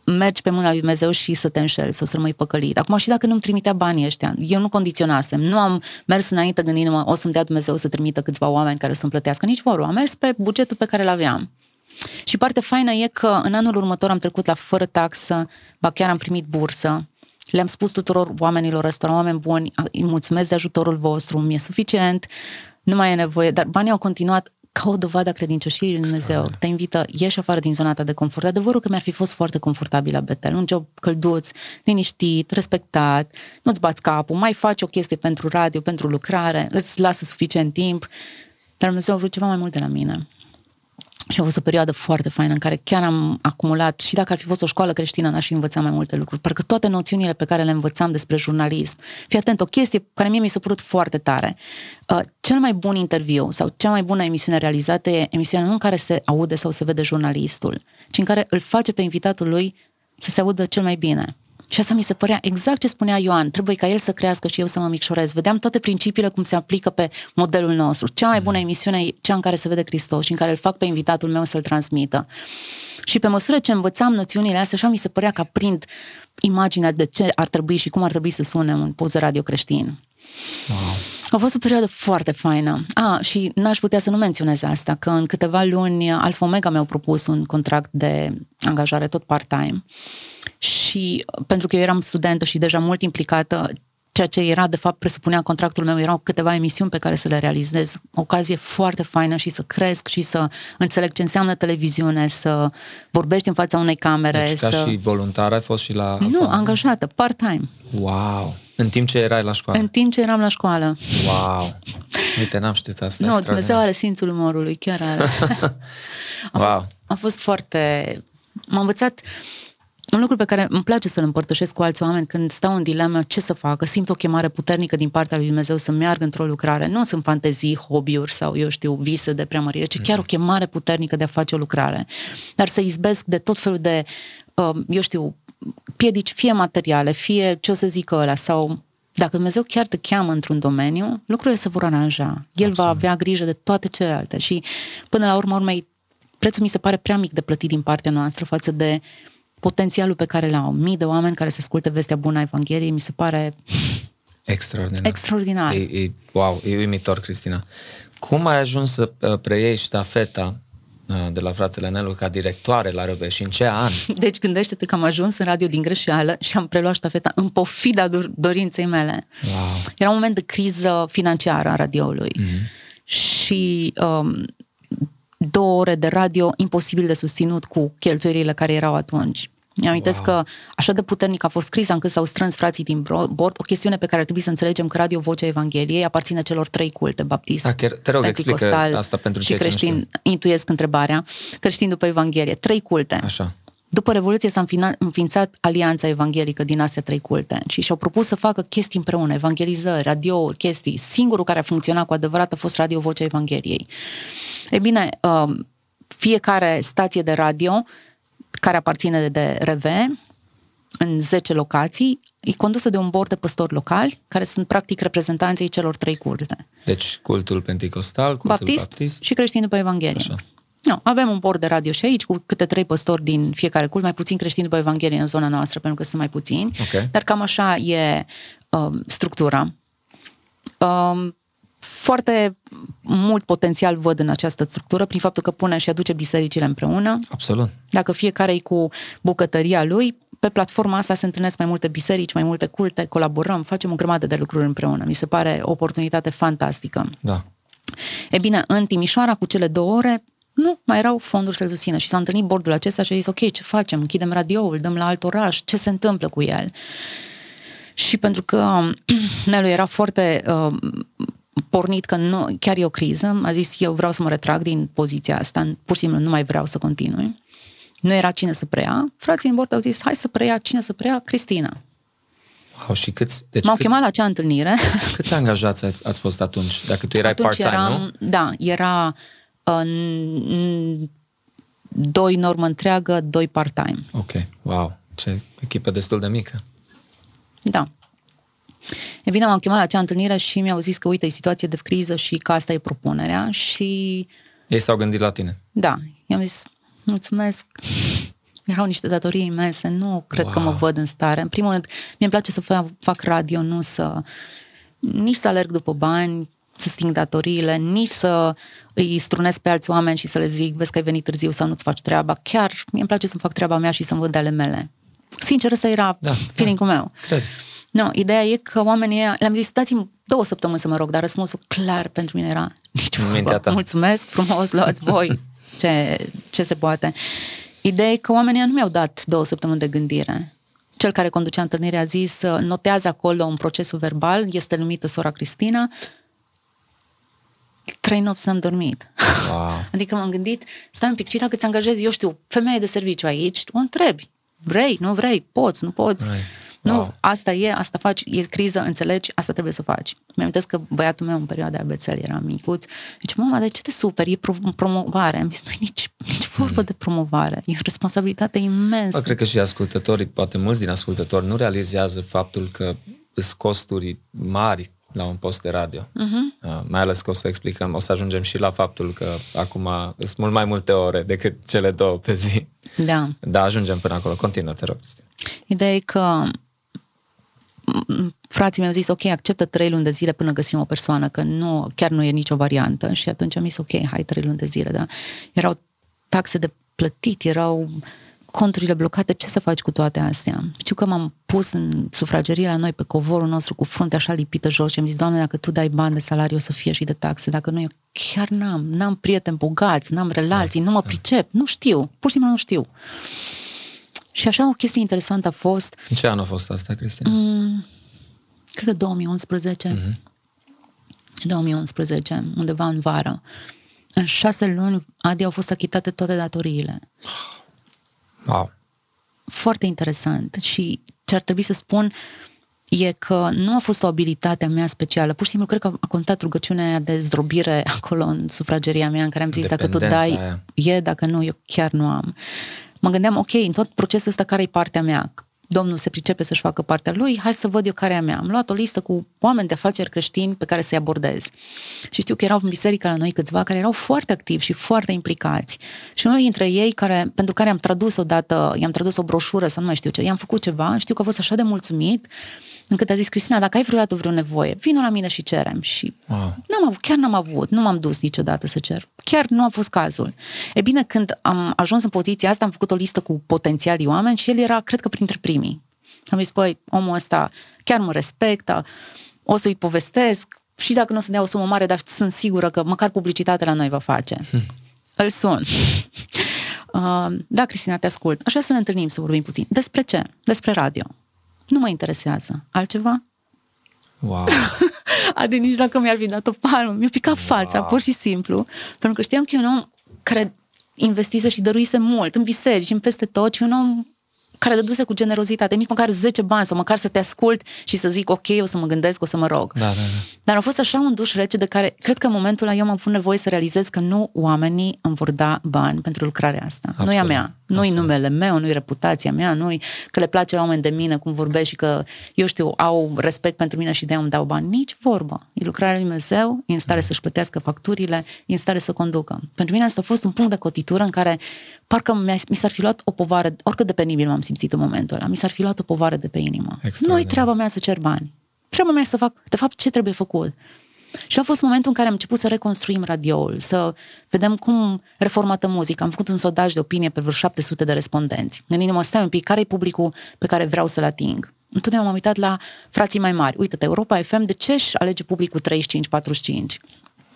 mergi pe mâna lui Dumnezeu și să te înșeli, să să rămâi păcălit. Acum și dacă nu-mi trimitea banii ăștia, eu nu condiționasem, nu am mers înainte gândindu-mă, o să-mi dea Dumnezeu să trimită câțiva oameni care să-mi plătească, nici vorba, am mers pe bugetul pe care îl aveam. Și partea faină e că în anul următor am trecut la fără taxă, ba chiar am primit bursă, le-am spus tuturor oamenilor ăstora, oameni buni, îi mulțumesc de ajutorul vostru, mi-e suficient, nu mai e nevoie, dar banii au continuat ca o dovadă a credincioșiei lui Dumnezeu. Te invită, ieși afară din zona ta de confort. Adevărul că mi-ar fi fost foarte confortabil la Betel. Un job călduț, liniștit, respectat, nu-ți bați capul, mai faci o chestie pentru radio, pentru lucrare, îți lasă suficient timp. Dar Dumnezeu a vrut ceva mai mult de la mine. Și a fost o perioadă foarte faină în care chiar am acumulat, și dacă ar fi fost o școală creștină, n-aș fi învățat mai multe lucruri. Parcă toate noțiunile pe care le învățam despre jurnalism. Fii atent, o chestie care mie mi s-a părut foarte tare. Uh, cel mai bun interviu sau cea mai bună emisiune realizată e emisiunea nu în care se aude sau se vede jurnalistul, ci în care îl face pe invitatul lui să se audă cel mai bine. Și asta mi se părea exact ce spunea Ioan. Trebuie ca el să crească și eu să mă micșorez. Vedeam toate principiile cum se aplică pe modelul nostru. Cea mai bună emisiune e cea în care se vede Hristos și în care îl fac pe invitatul meu să-l transmită. Și pe măsură ce învățam noțiunile astea, așa mi se părea că aprind imaginea de ce ar trebui și cum ar trebui să sune un poză radio creștin. Wow. A fost o perioadă foarte faină. A, și n-aș putea să nu menționez asta, că în câteva luni Alfa Omega mi-au propus un contract de angajare tot part-time și pentru că eu eram studentă și deja mult implicată, ceea ce era, de fapt, presupunea contractul meu, erau câteva emisiuni pe care să le realizez. Ocazie foarte faină și să cresc și să înțeleg ce înseamnă televiziune, să vorbești în fața unei camere. Deci, ca să... și voluntar ai fost și la... Nu, Alfa? angajată, part-time. Wow! În timp ce erai la școală? În timp ce eram la școală. Wow! Uite, n-am știut asta. Nu, Dumnezeu are simțul umorului, chiar are. a, wow. fost, a fost foarte... M-a învățat un lucru pe care îmi place să-l împărtășesc cu alți oameni când stau în dilemă ce să facă, simt o chemare puternică din partea lui Dumnezeu să meargă într-o lucrare. Nu sunt fantezii, hobby-uri sau, eu știu, vise de preamărire, ci chiar o chemare puternică de a face o lucrare. Dar să izbesc de tot felul de, eu știu, piedici, fie materiale, fie ce o să zică ăla, sau dacă Dumnezeu chiar te cheamă într-un domeniu, lucrurile se vor aranja. El Absolut. va avea grijă de toate celelalte și până la urmă urmei, prețul mi se pare prea mic de plătit din partea noastră față de potențialul pe care l-au. Mii de oameni care se ascultă vestea bună a Evangheliei, mi se pare extraordinar. extraordinar. E, e, wow, e uimitor, Cristina. Cum ai ajuns să uh, preiei ștafeta uh, de la fratele Nelu ca directoare la RV și în ce an? Deci gândește-te că am ajuns în radio din greșeală și am preluat ștafeta în pofida dorinței mele. Wow. Era un moment de criză financiară a radioului mm-hmm. și um, două ore de radio imposibil de susținut cu cheltuielile care erau atunci. Mi amintesc wow. că așa de puternic a fost criza încât s-au strâns frații din bord, o chestiune pe care ar trebui să înțelegem că Radio Vocea Evangheliei aparține celor trei culte, baptist, da, chiar, te rog, explică asta pentru și creștin, intuiesc întrebarea, creștin după Evanghelie, trei culte. Așa. După Revoluție s-a înființat Alianța Evanghelică din astea trei culte și și-au propus să facă chestii împreună, evangelizări, radiouri, chestii. Singurul care a funcționat cu adevărat a fost Radio Vocea Evangheliei. E bine, um, fiecare stație de radio care aparține de RV, în 10 locații, e condusă de un bord de păstori locali, care sunt practic reprezentanții celor trei culte. Deci cultul pentecostal, cultul baptist, baptist și creștin după Evanghelie. Așa. Nu, avem un bord de radio și aici, cu câte trei păstori din fiecare cult, mai puțin creștini după Evanghelie în zona noastră, pentru că sunt mai puțini. Okay. Dar cam așa e um, structura. Um, foarte mult potențial văd în această structură prin faptul că pune și aduce bisericile împreună. Absolut. Dacă fiecare e cu bucătăria lui, pe platforma asta se întâlnesc mai multe biserici, mai multe culte, colaborăm, facem o grămadă de lucruri împreună. Mi se pare o oportunitate fantastică. Da. E bine, în Timișoara, cu cele două ore, nu, mai erau fonduri să-l susțină și s-a întâlnit bordul acesta și a zis, ok, ce facem? Închidem radioul, dăm la alt oraș, ce se întâmplă cu el? Și pentru că Nelu era foarte uh, pornit că nu, chiar e o criză, a zis eu vreau să mă retrag din poziția asta, pur și simplu nu mai vreau să continui. Nu era cine să preia. Frații în bord au zis, hai să preia, cine să preia? Cristina. Wow, și câți, deci M-au cât, chemat la acea întâlnire. Câți angajați ați fost atunci? Dacă tu erai atunci part-time, eram, nu? Da, era în, doi normă întreagă, doi part-time. Ok, wow, ce echipă destul de mică. Da. E bine, m-am chemat la acea întâlnire și mi-au zis că, uite, e situație de criză și că asta e propunerea și... Ei s-au gândit la tine. Da. I-am zis, mulțumesc, erau niște datorii imense, nu cred wow. că mă văd în stare. În primul rând, mi-e place să fac, fac radio, nu să... nici să alerg după bani, să sting datoriile, nici să îi strunesc pe alți oameni și să le zic, vezi că ai venit târziu sau nu-ți faci treaba. Chiar mi-e place să-mi fac treaba mea și să-mi văd de ale mele. Sincer, ăsta era da, feeling-ul da, meu. Cred. Nu, ideea e că oamenii le-am zis, dați-mi două săptămâni să mă rog, dar răspunsul clar pentru mine era nici vorbă. Mulțumesc frumos, luați voi ce, ce se poate. Ideea e că oamenii nu mi-au dat două săptămâni de gândire. Cel care conducea întâlnirea a zis, notează acolo un procesul verbal, este numită sora Cristina, trei nopți n-am dormit. Wow. Adică m-am gândit, stai un pic, și dacă ți angajezi, eu știu, femeie de serviciu aici, o întrebi, vrei, nu vrei, poți, nu poți. Right. Nu, Wow. asta e, asta faci, e criză, înțelegi, asta trebuie să faci. Mi-am că băiatul meu în perioada de abețel era micuț. Zice, mama, de ce te superi? E pro- promovare. Am zis, nu nici, nici vorbă de promovare. E o responsabilitate imensă. Bă, cred că și ascultătorii, poate mulți din ascultători, nu realizează faptul că sunt costuri mari la un post de radio. Uh-huh. Uh, mai ales că o să explicăm, o să ajungem și la faptul că acum sunt mult mai multe ore decât cele două pe zi. Da. Da, ajungem până acolo. Continuă, te rog. Cristina. Ideea e că frații mi-au zis, ok, acceptă trei luni de zile până găsim o persoană, că nu, chiar nu e nicio variantă. Și atunci am zis, ok, hai trei luni de zile, da. Erau taxe de plătit, erau conturile blocate, ce să faci cu toate astea? Știu că m-am pus în sufragerie la noi pe covorul nostru cu fruntea așa lipită jos și am zis, Doamne, dacă Tu dai bani de salariu, o să fie și de taxe, dacă nu, eu chiar n-am, n-am prieteni bogați, n-am relații, da, nu mă da. pricep, nu știu, pur și simplu nu știu. Și așa o chestie interesantă a fost... În ce an a fost asta, Cristina? Mm, cred că 2011. Mm-hmm. 2011, undeva în vară. În șase luni, Adi au fost achitate toate datoriile. Wow. Foarte interesant. Și ce ar trebui să spun e că nu a fost o abilitate a mea specială. Pur și simplu cred că a contat rugăciunea aia de zdrobire acolo în sufrageria mea în care am zis dacă tu dai, aia. e, dacă nu, eu chiar nu am. Mă gândeam, ok, în tot procesul ăsta care e partea mea? Domnul se pricepe să-și facă partea lui, hai să văd eu care e a mea. Am luat o listă cu oameni de afaceri creștini pe care să-i abordez. Și știu că erau în biserică la noi câțiva care erau foarte activi și foarte implicați. Și unul dintre ei, care, pentru care am tradus odată, i-am tradus o broșură sau nu mai știu ce, i-am făcut ceva, știu că a fost așa de mulțumit, încât a zis, Cristina, dacă ai vreodată vreo nevoie, vină la mine și cerem. Și wow. n-am avut, chiar n-am avut, nu m-am dus niciodată să cer. Chiar nu a fost cazul. E bine, când am ajuns în poziția asta, am făcut o listă cu potențialii oameni și el era, cred că, printre primii. Am zis, păi, omul ăsta chiar mă respectă, o să-i povestesc și dacă nu o să dea o sumă mare, dar sunt sigură că măcar publicitatea la noi va face. Hm. Îl sun. uh, da, Cristina, te ascult. Așa să ne întâlnim, să vorbim puțin. Despre ce? Despre radio. Nu mă interesează. Altceva? Wow. Adi, nici dacă mi-ar fi dat o palmă, mi-a picat wow. fața, pur și simplu, pentru că știam că e un om care investise și dăruise mult în biserici, în peste tot, și un om care dăduse cu generozitate, nici măcar 10 bani sau măcar să te ascult și să zic, ok, o să mă gândesc, o să mă rog. Da, da, da. Dar a fost așa un duș rece de care, cred că în momentul ăla eu am avut nevoie să realizez că nu oamenii îmi vor da bani pentru lucrarea asta. Absolut. Nu e a mea, nu-i numele meu, nu-i reputația mea, nu-i că le place la oameni de mine cum vorbesc și că, eu știu, au respect pentru mine și de îmi dau bani. Nici vorbă. E lucrarea lui Dumnezeu, e în stare mm. să-și plătească facturile, e în stare să conducă. Pentru mine asta a fost un punct de cotitură în care parcă mi s-ar fi luat o povară, oricât de penibil m-am simțit în momentul ăla, mi s-ar fi luat o povară de pe inimă. Nu e treaba mea să cer bani. Treaba mea să fac, de fapt, ce trebuie făcut. Și a fost momentul în care am început să reconstruim radioul, să vedem cum reformată muzica. Am făcut un sondaj de opinie pe vreo 700 de respondenți. Gândindu-mă, stai un pic, care e publicul pe care vreau să-l ating? Întotdeauna m-am uitat la frații mai mari. Uite-te, Europa FM, de ce își alege publicul 35-45?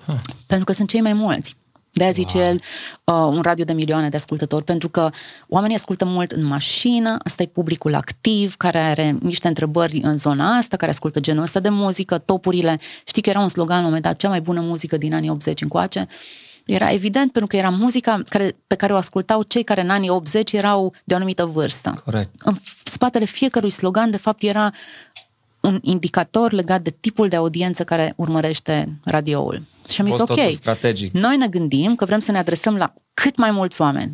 Huh. Pentru că sunt cei mai mulți. De aia zice wow. el, uh, un radio de milioane de ascultători, pentru că oamenii ascultă mult în mașină, asta e publicul activ, care are niște întrebări în zona asta, care ascultă genul ăsta de muzică, topurile. Știi că era un slogan la un moment dat, cea mai bună muzică din anii 80 încoace. Era evident pentru că era muzica care, pe care o ascultau cei care în anii 80 erau de o anumită vârstă. Corect. În spatele fiecărui slogan, de fapt, era un indicator legat de tipul de audiență care urmărește radioul. Și am zis, ok, strategic. noi ne gândim că vrem să ne adresăm la cât mai mulți oameni.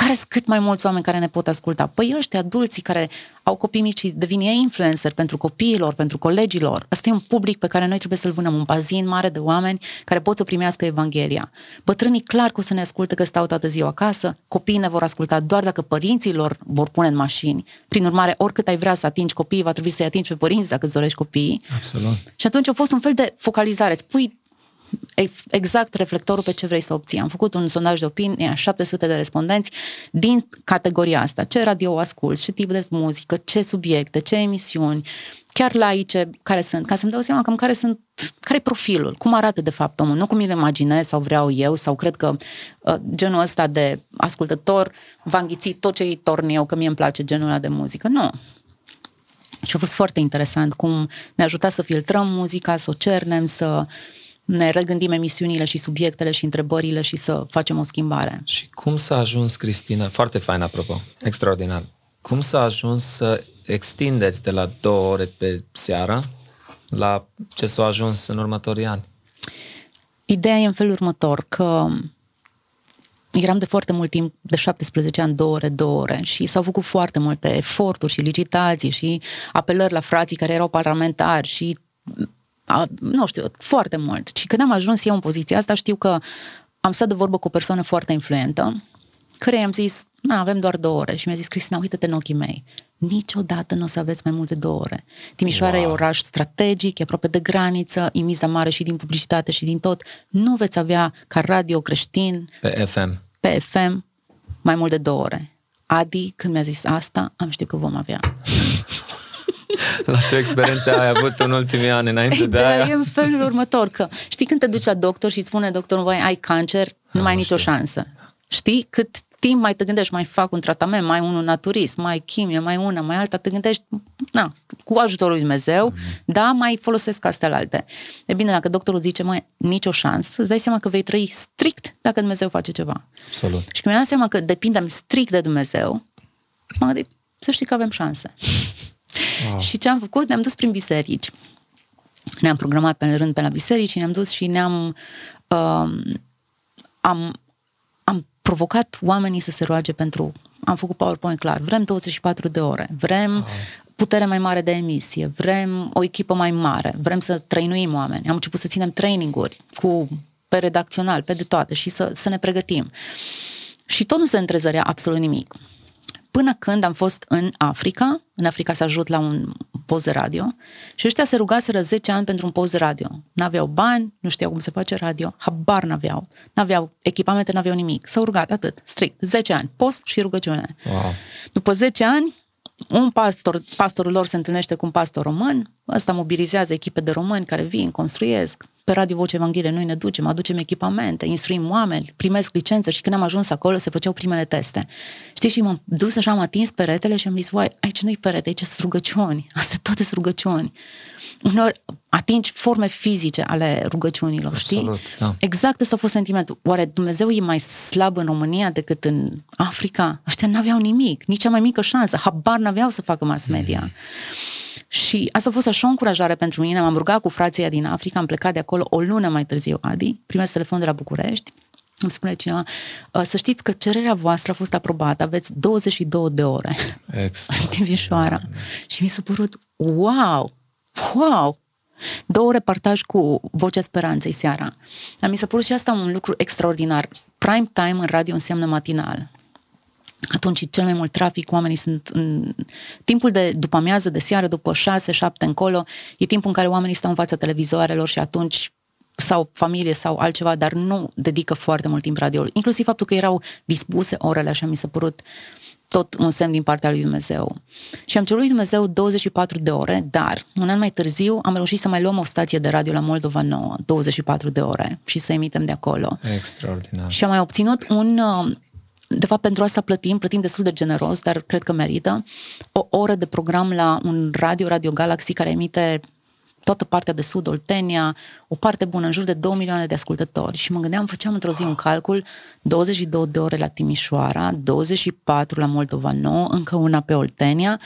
Care sunt cât mai mulți oameni care ne pot asculta? Păi ăștia adulții care au copii mici și devin ei influencer pentru copiilor, pentru colegilor. Asta e un public pe care noi trebuie să-l vânăm, un bazin mare de oameni care pot să primească Evanghelia. Bătrânii clar că o să ne asculte că stau toată ziua acasă, copiii ne vor asculta doar dacă părinții lor vor pune în mașini. Prin urmare, oricât ai vrea să atingi copiii, va trebui să-i atingi pe părinți dacă îți dorești copiii. Absolut. Și atunci a fost un fel de focalizare. Îți pui exact reflectorul pe ce vrei să obții. Am făcut un sondaj de opinie, 700 de respondenți din categoria asta. Ce radio ascult, ce tip de muzică, ce subiecte, ce emisiuni, chiar laice care sunt, ca să-mi dau seama cam care sunt, care e profilul, cum arată de fapt omul, nu cum îl imaginez sau vreau eu sau cred că uh, genul ăsta de ascultător va înghiți tot ce îi torn eu, că mie îmi place genul ăla de muzică. Nu. Și a fost foarte interesant cum ne ajuta să filtrăm muzica, să o cernem, să uh, ne regândim emisiunile și subiectele și întrebările și să facem o schimbare. Și cum s-a ajuns, Cristina, foarte fain apropo, extraordinar, cum s-a ajuns să extindeți de la două ore pe seară la ce s-a ajuns în următorii ani? Ideea e în felul următor, că eram de foarte mult timp, de 17 ani, două ore, două ore și s-au făcut foarte multe eforturi și licitații și apelări la frații care erau parlamentari și a, nu știu, foarte mult. Și când am ajuns eu în poziția asta, știu că am stat de vorbă cu o persoană foarte influentă, care i-am zis, na, avem doar două ore. Și mi-a zis, Cristina, uite-te în ochii mei. Niciodată nu o să aveți mai multe două ore. Timișoara wow. e oraș strategic, e aproape de graniță, e miza mare și din publicitate și din tot. Nu veți avea ca radio creștin pe FM. Pe FM mai mult de două ore. Adi, când mi-a zis asta, am știut că vom avea. La ce experiență ai avut în ultimii ani înainte de Ideea aia? e în felul următor, că știi când te duci la doctor și îți spune doctorul, voi ai cancer, nu mai ai nicio știu. șansă. Știi? Cât timp mai te gândești, mai fac un tratament, mai unul naturist, mai chimie, mai una, mai alta, te gândești, na, cu ajutorul lui Dumnezeu, da, mai folosesc astea la alte. E bine, dacă doctorul zice, mai nicio șansă, îți dai seama că vei trăi strict dacă Dumnezeu face ceva. Absolut. Și când mi-am dat seama că depindem strict de Dumnezeu, m-am gândit, să știi că avem șanse. Wow. Și ce am făcut? Ne-am dus prin biserici. Ne-am programat pe rând pe la biserici și ne-am dus și ne-am... Um, am, am provocat oamenii să se roage pentru... Am făcut PowerPoint clar. Vrem 24 de ore. Vrem putere mai mare de emisie. Vrem o echipă mai mare. Vrem să trăinuim oameni. Am început să ținem traininguri cu pe redacțional, pe de toate și să, să ne pregătim. Și tot nu se întrezărea absolut nimic. Până când am fost în Africa, în Africa să ajut la un post de radio și ăștia se rugaseră 10 ani pentru un post de radio. N-aveau bani, nu știau cum se face radio, habar n-aveau, n-aveau echipamente, n-aveau nimic. S-au rugat atât, strict, 10 ani, post și rugăciune. Wow. După 10 ani, un pastor, pastorul lor se întâlnește cu un pastor român, ăsta mobilizează echipe de români care vin, construiesc, pe Radio Voce Evanghelie noi ne ducem, aducem echipamente, instruim oameni, primesc licență și când am ajuns acolo se făceau primele teste. Știi, și m-am dus așa, am atins peretele și am zis, uai, aici nu-i perete, aici sunt rugăciuni, astea toate sunt rugăciuni. Uneori atingi forme fizice ale rugăciunilor, știi? Absolut, da. Exact ăsta a fost sentimentul. Oare Dumnezeu e mai slab în România decât în Africa? Ăștia n-aveau nimic, nici cea mai mică șansă, habar n-aveau să facă mass media. Mm. Și asta a fost așa o încurajare pentru mine. M-am rugat cu frații ăia din Africa, am plecat de acolo o lună mai târziu, Adi, primesc telefon de la București, îmi spune cineva, "Uh, să știți că cererea voastră a fost aprobată, aveți 22 de ore Extra. în Timișoara. Și mi s-a părut, wow, wow, două reportaj cu Vocea Speranței seara. Dar mi s-a părut și asta un lucru extraordinar. Prime time în radio înseamnă matinal. Atunci e cel mai mult trafic, oamenii sunt în... Timpul de după amiază, de seară, după șase, șapte încolo, e timpul în care oamenii stau în fața televizoarelor și atunci sau familie sau altceva, dar nu dedică foarte mult timp radioului. Inclusiv faptul că erau dispuse orele, așa mi s-a părut tot un semn din partea lui Dumnezeu. Și am cerut lui Dumnezeu 24 de ore, dar un an mai târziu am reușit să mai luăm o stație de radio la Moldova nouă, 24 de ore, și să emitem de acolo. Extraordinar. Și am mai obținut un... uh, De fapt, pentru asta plătim, plătim destul de generos, dar cred că merită, o oră de program la un radio, Radio Galaxy, care emite toată partea de sud, Oltenia, o parte bună, în jur de 2 milioane de ascultători. Și mă gândeam, făceam într-o zi un calcul, 22 de ore la Timișoara, 24 la Moldova Nouă, încă una pe Oltenia,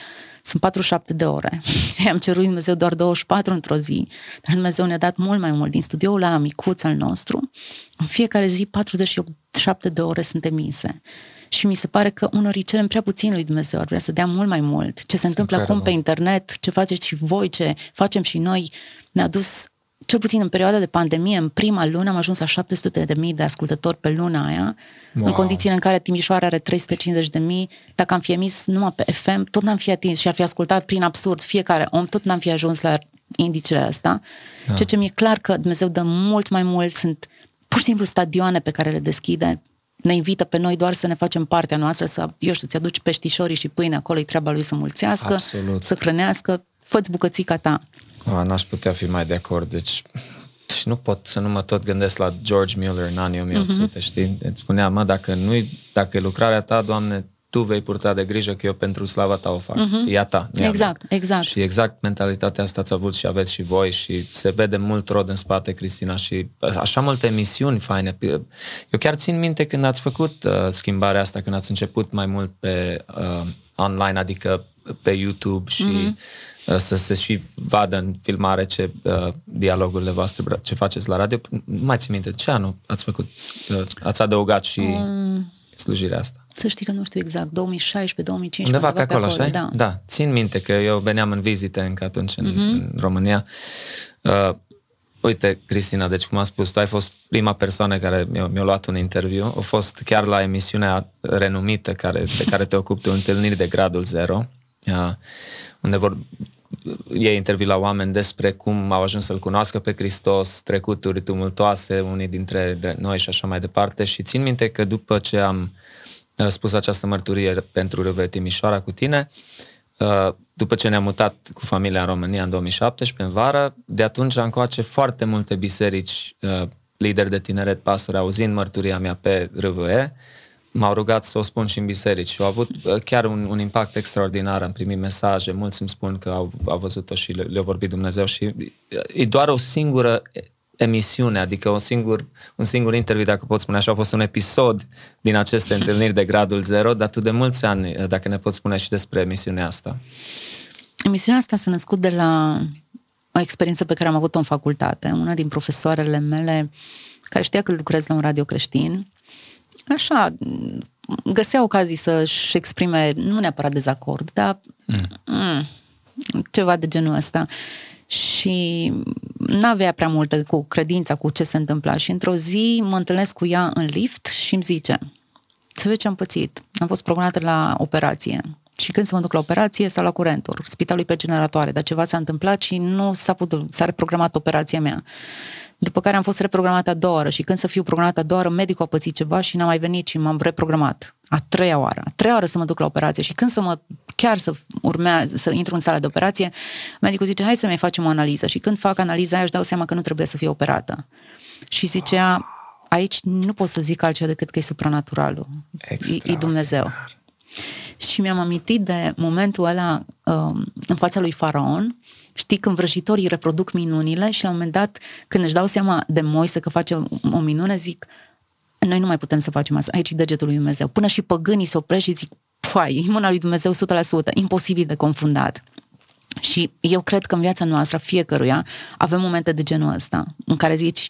sunt 47 de ore. Și am cerut lui Dumnezeu doar 24 într-o zi, dar Dumnezeu ne-a dat mult mai mult. Din studioul ăla micuț al nostru, în fiecare zi 47 de ore sunt emise. Și mi se pare că unor îi cerem prea puțin lui Dumnezeu, ar vrea să dea mult mai mult. Ce se întâmplă acum pe internet, ce faceți și voi, ce facem și noi, ne-a dus, cel puțin în perioada de pandemie, în prima lună am ajuns la 700 de mii de ascultători pe luna aia, wow. în condițiile în care Timișoara are 350 de mii, dacă am fi emis numai pe FM, tot n-am fi atins și ar fi ascultat prin absurd fiecare om, tot n-am fi ajuns la indicele ăsta. Da. Ceea ce mi-e clar că Dumnezeu dă mult mai mult, sunt pur și simplu stadioane pe care le deschide, ne invită pe noi doar să ne facem partea noastră, să, eu știu, ți-aduci peștișorii și pâine, acolo e treaba lui să mulțească, Absolut. să hrănească, fă-ți bucățica ta. A, n-aș putea fi mai de acord, deci și nu pot să nu mă tot gândesc la George Mueller în anii 1800, uh-huh. știi? Îți spunea, mă, dacă nu dacă e lucrarea ta, Doamne, tu vei purta de grijă că eu pentru slava ta o fac. Uh-huh. E a ta. E exact, a mea. exact. Și exact mentalitatea asta ați avut și aveți și voi și se vede mult rod în spate, Cristina, și așa multe emisiuni faine. Eu chiar țin minte când ați făcut uh, schimbarea asta, când ați început mai mult pe uh, online, adică pe YouTube și uh-huh. Să se și vadă în filmare ce uh, dialogurile voastre, ce faceți la radio. Nu mai țin minte, ce anul ați făcut, uh, ați adăugat și um, slujirea asta? Să știi că nu știu exact, 2016, 2015. Undeva pe acolo, acolo așa da. da. Țin minte că eu veneam în vizite încă atunci în, uh-huh. în România. Uh, uite, Cristina, deci cum am spus, tu ai fost prima persoană care mi-a, mi-a luat un interviu. A fost chiar la emisiunea renumită care, de care te ocupi tu, Întâlniri de Gradul Zero, uh, unde vor ei interviu la oameni despre cum au ajuns să-L cunoască pe Hristos, trecuturi tumultoase, unii dintre noi și așa mai departe. Și țin minte că după ce am spus această mărturie pentru Râvă Timișoara cu tine. După ce ne-am mutat cu familia în România în 2017, în vară, de atunci încoace foarte multe biserici, lideri de tineret, pastori, auzind mărturia mea pe RVE, m-au rugat să o spun și în biserici și au avut chiar un, un impact extraordinar. Am primit mesaje, mulți îmi spun că au, au văzut-o și le, le-au vorbit Dumnezeu și e doar o singură emisiune, adică un singur, un singur interviu, dacă pot spune așa, a fost un episod din aceste întâlniri de gradul zero, dar tu de mulți ani, dacă ne poți spune și despre emisiunea asta. Emisiunea asta s-a născut de la o experiență pe care am avut-o în facultate. Una din profesoarele mele, care știa că lucrez la un radio creștin, așa, găsea ocazii să-și exprime, nu neapărat dezacord, dar mm. Mm, ceva de genul ăsta. Și n-avea prea multă cu credința cu ce se întâmpla. Și într-o zi mă întâlnesc cu ea în lift și îmi zice, să vezi ce am pățit. Am fost programată la operație. Și când să mă duc la operație, s-a la curentul, spitalul pe generatoare, dar ceva s-a întâmplat și nu s-a putut, s-a reprogramat operația mea. După care am fost reprogramată a doua oară și când să fiu programată a doua oară, medicul a pățit ceva și n-am mai venit și m-am reprogramat. A treia oară. A treia oară să mă duc la operație și când să mă, chiar să urmează, să intru în sala de operație, medicul zice, hai să mai facem o analiză. Și când fac analiza aia, își dau seama că nu trebuie să fie operată. Și zicea, aici nu pot să zic altceva decât că e supranaturalul. E, e Dumnezeu. Și mi-am amintit de momentul ăla um, în fața lui Faraon, Știi, când vrăjitorii reproduc minunile și la un moment dat, când își dau seama de Moise că face o minune, zic, noi nu mai putem să facem asta, aici e degetul lui Dumnezeu. Până și păgânii se opresc și zic, păi, e mâna lui Dumnezeu 100%, imposibil de confundat. Și eu cred că în viața noastră, fiecăruia, avem momente de genul ăsta, în care zici,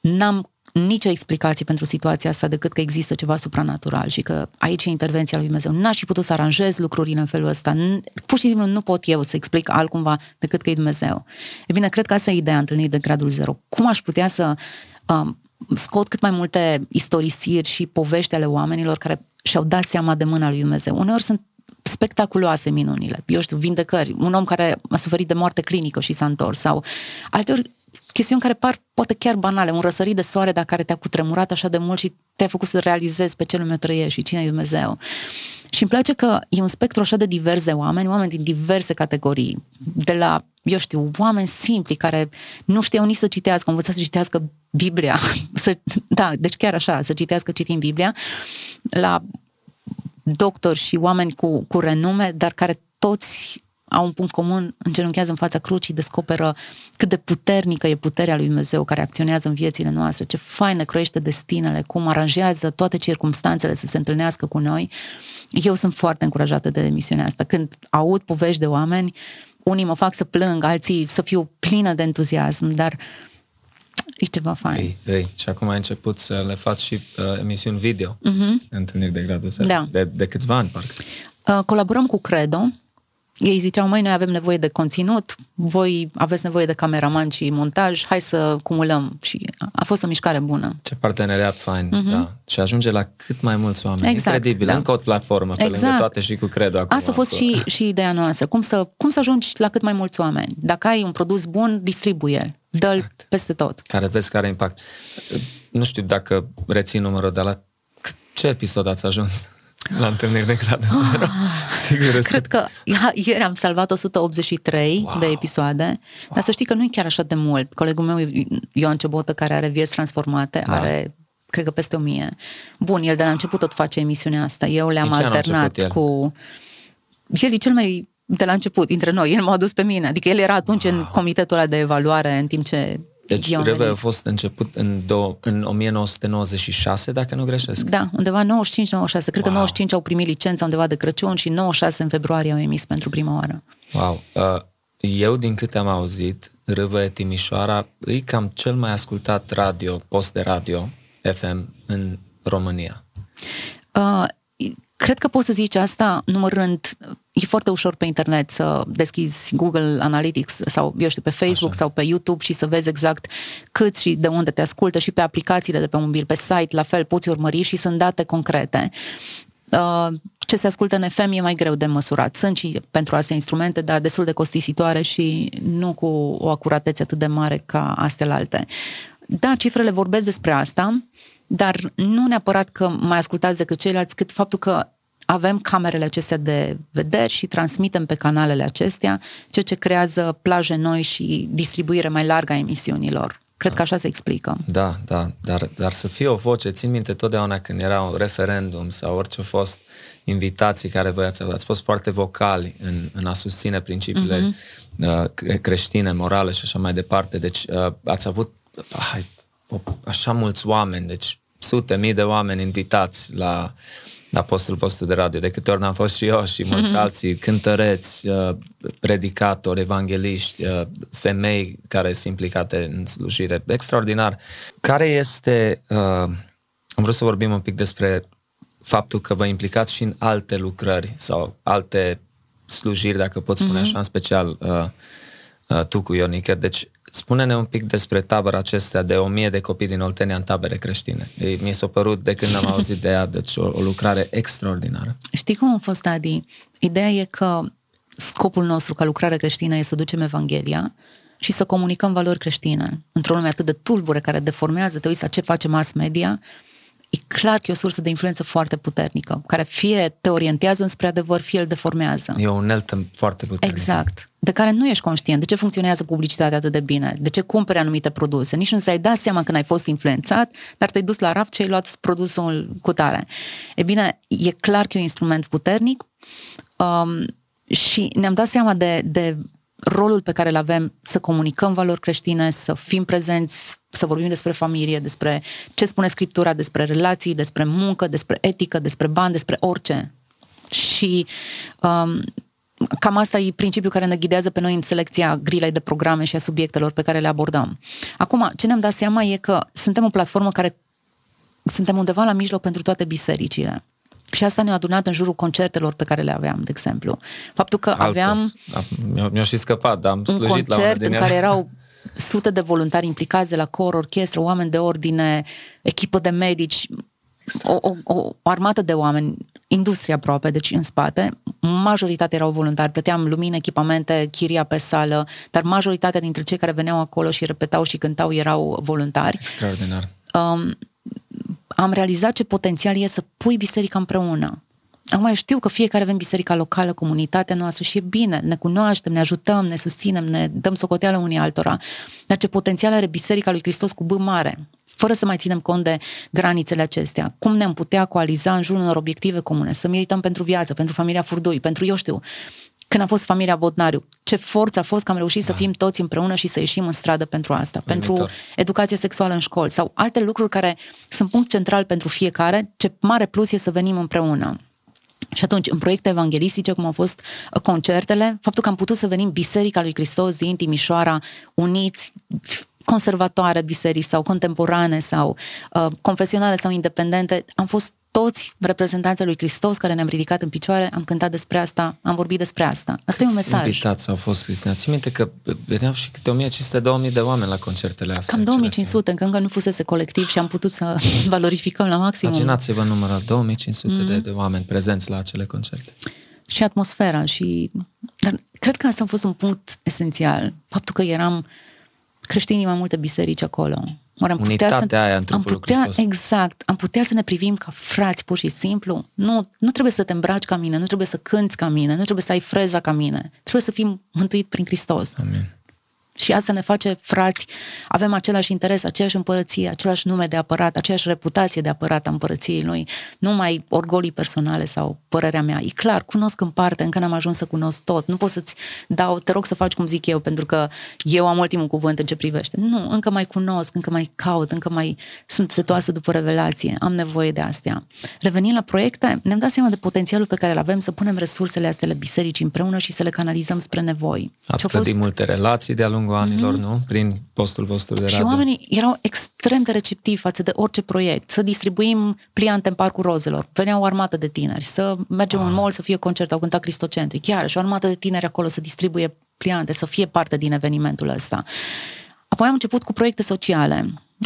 n-am nicio explicație pentru situația asta decât că există ceva supranatural și că aici e intervenția lui Dumnezeu. N-aș fi putut să aranjez lucrurile în felul ăsta. Pur și simplu nu pot eu să explic altcumva decât că e Dumnezeu. E bine, cred că asta e ideea întâlnirii de gradul zero. Cum aș putea să um, scot cât mai multe istorisiri și povești ale oamenilor care și-au dat seama de mâna lui Dumnezeu. Uneori sunt spectaculoase minunile. Eu știu, vindecări. Un om care a suferit de moarte clinică și s-a întors. Sau alteori chestiuni care par poate chiar banale, un răsărit de soare, dar care te-a cutremurat așa de mult și te-a făcut să realizezi pe ce lume trăiești și cine e Dumnezeu. Și îmi place că e un spectru așa de divers de oameni, oameni din diverse categorii, de la, eu știu, oameni simpli care nu știau nici să citească, au învățat să citească Biblia, să, da, deci chiar așa, să citească citind Biblia, la doctori și oameni cu, cu renume, dar care toți au un punct comun, îngenunchează în fața crucii, descoperă cât de puternică e puterea lui Dumnezeu care acționează în viețile noastre, ce faină croiește destinele, cum aranjează toate circumstanțele să se întâlnească cu noi. Eu sunt foarte încurajată de emisiunea asta. Când aud povești de oameni, unii mă fac să plâng, alții să fiu plină de entuziasm, dar e ceva fain. Ei, ei. Și acum ai început să le faci și uh, emisiuni video, uh-huh. întâlniri de gradul 0, da. de, de câțiva ani, parcă. Uh, colaborăm cu Credo, ei ziceau, mai noi avem nevoie de conținut, voi aveți nevoie de cameraman și montaj, hai să cumulăm. Și a fost o mișcare bună. Ce parteneriat fain, uh-huh. da. Și ajunge la cât mai mulți oameni. Exact, Incredibil. Da. Încă o platformă pe exact. lângă toate și cu Credo acum. Asta a fost și, și ideea noastră. Cum să, cum să ajungi la cât mai mulți oameni? Dacă ai un produs bun, distribuie-l. Dă-l exact. peste tot. Care vezi care impact. Nu știu dacă reții numărul de la ce episod ați ajuns? La întâlniri de grad zero. Ah, Sigur, Cred că ieri am salvat 183 wow. de episoade, wow. dar să știi că nu e chiar așa de mult. Colegul meu, Ioan Cebotă, care are vieți transformate, da. are cred că peste o mie. Bun, el de la început tot face emisiunea asta. Eu le-am alternat el? cu... El e cel mai de la început, dintre noi. El m-a adus pe mine. Adică el era atunci wow. în comitetul ăla de evaluare, în timp ce deci Reve a fost început în, do- în 1996, dacă nu greșesc. Da, undeva 95-96. Cred wow. că 95 au primit licența undeva de Crăciun și 96 în februarie au emis pentru prima oară. Wow. Uh, eu, din câte am auzit, Râvă Timișoara e cam cel mai ascultat radio, post de radio, FM, în România. Uh, Cred că poți să zici asta numărând, e foarte ușor pe internet să deschizi Google Analytics sau, eu știu, pe Facebook Așa. sau pe YouTube și să vezi exact cât și de unde te ascultă și pe aplicațiile de pe mobil, pe site, la fel, poți urmări și sunt date concrete. Uh, ce se ascultă în FM e mai greu de măsurat. Sunt și pentru astea instrumente, dar destul de costisitoare și nu cu o acuratețe atât de mare ca astea alte. Da, cifrele vorbesc despre asta, dar nu neapărat că mai ascultați decât ceilalți, cât faptul că avem camerele acestea de vederi și transmitem pe canalele acestea, ceea ce creează plaje noi și distribuire mai largă a emisiunilor. Cred că așa se explică. Da, da, dar, dar să fie o voce, țin minte totdeauna când era un referendum sau orice a fost invitații care voi ați, ați fost foarte vocali în, în a susține principiile uh-huh. creștine, morale și așa mai departe. Deci uh, ați avut uh, așa mulți oameni, deci sute mii de oameni invitați la, la postul vostru de radio. De câte ori n-am fost și eu și mulți mm-hmm. alții, cântăreți, uh, predicatori, evangeliști, uh, femei care sunt implicate în slujire. Extraordinar. Care este... Uh, am vrut să vorbim un pic despre faptul că vă implicați și în alte lucrări sau alte slujiri, dacă pot spune mm-hmm. așa, în special uh, uh, tu cu Ionică. Deci Spune-ne un pic despre tabăra acestea de o mie de copii din Oltenia în tabere creștine. mi s-a părut de când am auzit de ea, deci o, o lucrare extraordinară. Știi cum a fost, Adi? Ideea e că scopul nostru ca lucrare creștină e să ducem Evanghelia și să comunicăm valori creștine. Într-o lume atât de tulbure care deformează, te uiți la ce face mass media, e clar că e o sursă de influență foarte puternică, care fie te orientează înspre adevăr, fie îl deformează. E o uneltă foarte puternică. Exact. De care nu ești conștient. De ce funcționează publicitatea atât de bine? De ce cumperi anumite produse? Nici nu ți-ai dat seama când ai fost influențat, dar te-ai dus la raft și ai luat produsul cu tare. E bine, e clar că e un instrument puternic um, și ne-am dat seama de, de rolul pe care îl avem să comunicăm valori creștine, să fim prezenți, să vorbim despre familie, despre ce spune Scriptura, despre relații, despre muncă, despre etică, despre bani, despre orice. Și um, cam asta e principiul care ne ghidează pe noi în selecția grilei de programe și a subiectelor pe care le abordăm. Acum, ce ne-am dat seama e că suntem o platformă care suntem undeva la mijloc pentru toate bisericile. Și asta ne-a adunat în jurul concertelor pe care le aveam, de exemplu. Faptul că Altă. aveam... Mi-a și scăpat, dar am slujit un concert la în care erau sute de voluntari implicați de la cor, orchestră, oameni de ordine, echipă de medici, exact. O, o, o armată de oameni, industrie aproape, deci în spate. Majoritatea erau voluntari, plăteam lumină, echipamente, chiria pe sală, dar majoritatea dintre cei care veneau acolo și repetau și cântau erau voluntari. Extraordinar. Um, am realizat ce potențial e să pui biserica împreună. Acum eu știu că fiecare avem biserica locală, comunitatea noastră și e bine, ne cunoaștem, ne ajutăm, ne susținem, ne dăm socoteală unii altora. Dar ce potențial are biserica lui Hristos cu B mare, fără să mai ținem cont de granițele acestea. Cum ne-am putea coaliza în jurul unor obiective comune, să milităm pentru viață, pentru familia Furdui, pentru, eu știu, când a fost familia Bodnariu, ce forță a fost că am reușit da. să fim toți împreună și să ieșim în stradă pentru asta, Uimitor. pentru educație sexuală în școli sau alte lucruri care sunt punct central pentru fiecare, ce mare plus e să venim împreună. Și atunci, în proiecte evanghelistice, cum au fost uh, concertele, faptul că am putut să venim Biserica lui Hristos din Timișoara, uniți, conservatoare biserici sau contemporane sau uh, confesionale sau independente, am fost toți reprezentanții lui Hristos care ne-am ridicat în picioare, am cântat despre asta, am vorbit despre asta. Asta Câți e un mesaj. invitați au fost, Cristina? Ții minte că veneau și câte 1500-2000 de oameni la concertele astea. Cam 2500, încă, încă nu fusese colectiv și am putut să valorificăm la maximum. Imaginați-vă numărul 2500 mm-hmm. de, de oameni prezenți la acele concerte. Și atmosfera și... Dar cred că asta a fost un punct esențial. Faptul că eram creștinii mai multe biserici acolo Oare am Unitatea putea să, aia în am putea, Hristos. Exact. Am putea să ne privim ca frați, pur și simplu. Nu, nu trebuie să te îmbraci ca mine, nu trebuie să cânți ca mine, nu trebuie să ai freza ca mine. Trebuie să fim mântuit prin Hristos. Amin. Și asta ne face frați, avem același interes, aceeași împărăție, același nume de apărat, aceeași reputație de apărat a împărăției lui, nu mai orgolii personale sau părerea mea. E clar, cunosc în parte, încă n-am ajuns să cunosc tot. Nu pot să-ți dau, te rog să faci cum zic eu, pentru că eu am ultimul cuvânt în ce privește. Nu, încă mai cunosc, încă mai caut, încă mai sunt setoasă după revelație, am nevoie de astea. Revenind la proiecte, ne-am dat seama de potențialul pe care îl avem să punem resursele astea la biserici împreună și să le canalizăm spre nevoi. Ați fost... multe relații de-a lungul lungul anilor, mm-hmm. nu? Prin postul vostru de radio. Și oamenii erau extrem de receptivi față de orice proiect. Să distribuim pliante în Parcul Rozelor. Venea o armată de tineri. Să mergem ah. în mall să fie concert. Au cântat Cristocentric. Chiar și o armată de tineri acolo să distribuie pliante, să fie parte din evenimentul ăsta. Apoi am început cu proiecte sociale.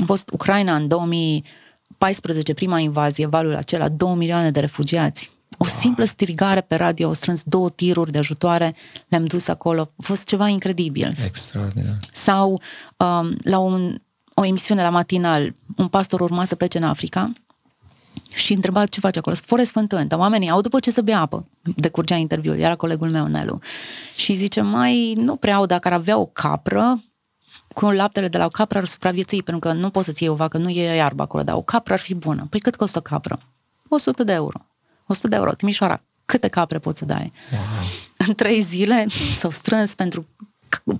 Am fost Ucraina în 2014, prima invazie, valul acela, 2 milioane de refugiați o simplă strigare pe radio, au strâns două tiruri de ajutoare, le-am dus acolo. A fost ceva incredibil. Extraordinar. Sau um, la un, o o emisiune la matinal, un pastor urma să plece în Africa și întreba ce face acolo. Forest fântâni, dar oamenii au după ce să bea apă. Decurgea interviul, era colegul meu, Nelu. Și zice, mai nu prea au, dacă ar avea o capră, cu laptele de la o capră ar supraviețui, pentru că nu poți să-ți iei o vacă, nu e iarbă acolo, dar o capră ar fi bună. Păi cât costă o capră? 100 de euro. 100 de euro. Timișoara, câte capre poți să dai? Wow. În trei zile s-au strâns pentru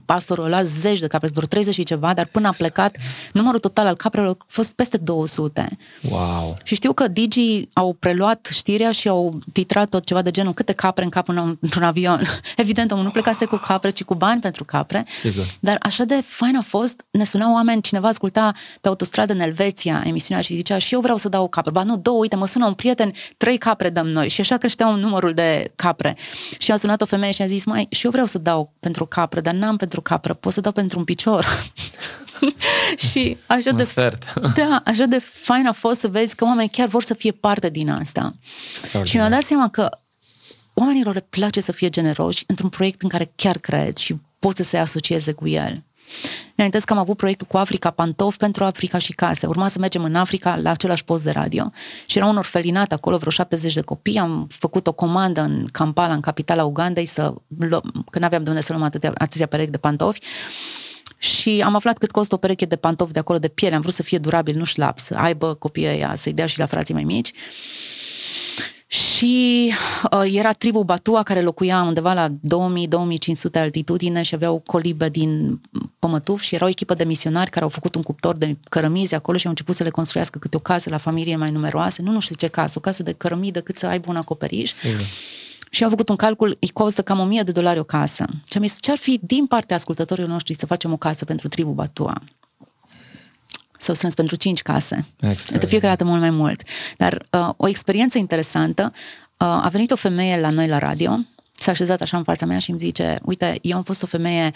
pastorul ăla zeci de capre, vreo 30 și ceva, dar până a plecat, numărul total al caprelor a fost peste 200. Wow! Și știu că Digi au preluat știrea și au titrat tot ceva de genul câte capre în cap în, într-un avion. Evident, omul nu plecase cu capre, ci cu bani pentru capre. Sigur. Dar așa de fain a fost, ne sunau oameni, cineva asculta pe autostradă în Elveția emisiunea și zicea și eu vreau să dau o capră. Ba nu, două, uite, mă sună un prieten, trei capre dăm noi. Și așa creștea un numărul de capre. Și a sunat o femeie și a zis, mai, și eu vreau să dau pentru capre, dar n-am pentru capră, pot să dau pentru un picior. și așa un de, sfert. da, așa de fain a fost să vezi că oamenii chiar vor să fie parte din asta. Și mi-am dat seama că oamenilor le place să fie generoși într-un proiect în care chiar cred și pot să se asocieze cu el. Mi-am că am avut proiectul cu Africa Pantof pentru Africa și Case. Urma să mergem în Africa la același post de radio și era un orfelinat acolo, vreo 70 de copii. Am făcut o comandă în Kampala, în capitala Ugandei, să luăm, că nu aveam de unde să luăm atâtea, atâția perechi de pantofi. Și am aflat cât costă o pereche de pantofi de acolo de piele. Am vrut să fie durabil, nu șlap, să aibă copiii ăia, să-i dea și la frații mai mici. Și uh, era tribul Batua care locuia undeva la 2000-2500 altitudine și aveau colibe din pămătuf și era o echipă de misionari care au făcut un cuptor de cărămizi acolo și au început să le construiască câte o casă la familie mai numeroase, nu, nu știu ce casă, o casă de cărămidă cât să aibă un acoperiș. Sigur. Și au făcut un calcul, îi costă cam 1000 de dolari o casă. Și am zis, ce ar fi din partea ascultătorilor noștri să facem o casă pentru tribul Batua? S-au strâns pentru cinci case. De fiecare dată mult mai mult. Dar uh, o experiență interesantă, uh, a venit o femeie la noi la radio, s-a așezat așa în fața mea și îmi zice, uite, eu am fost o femeie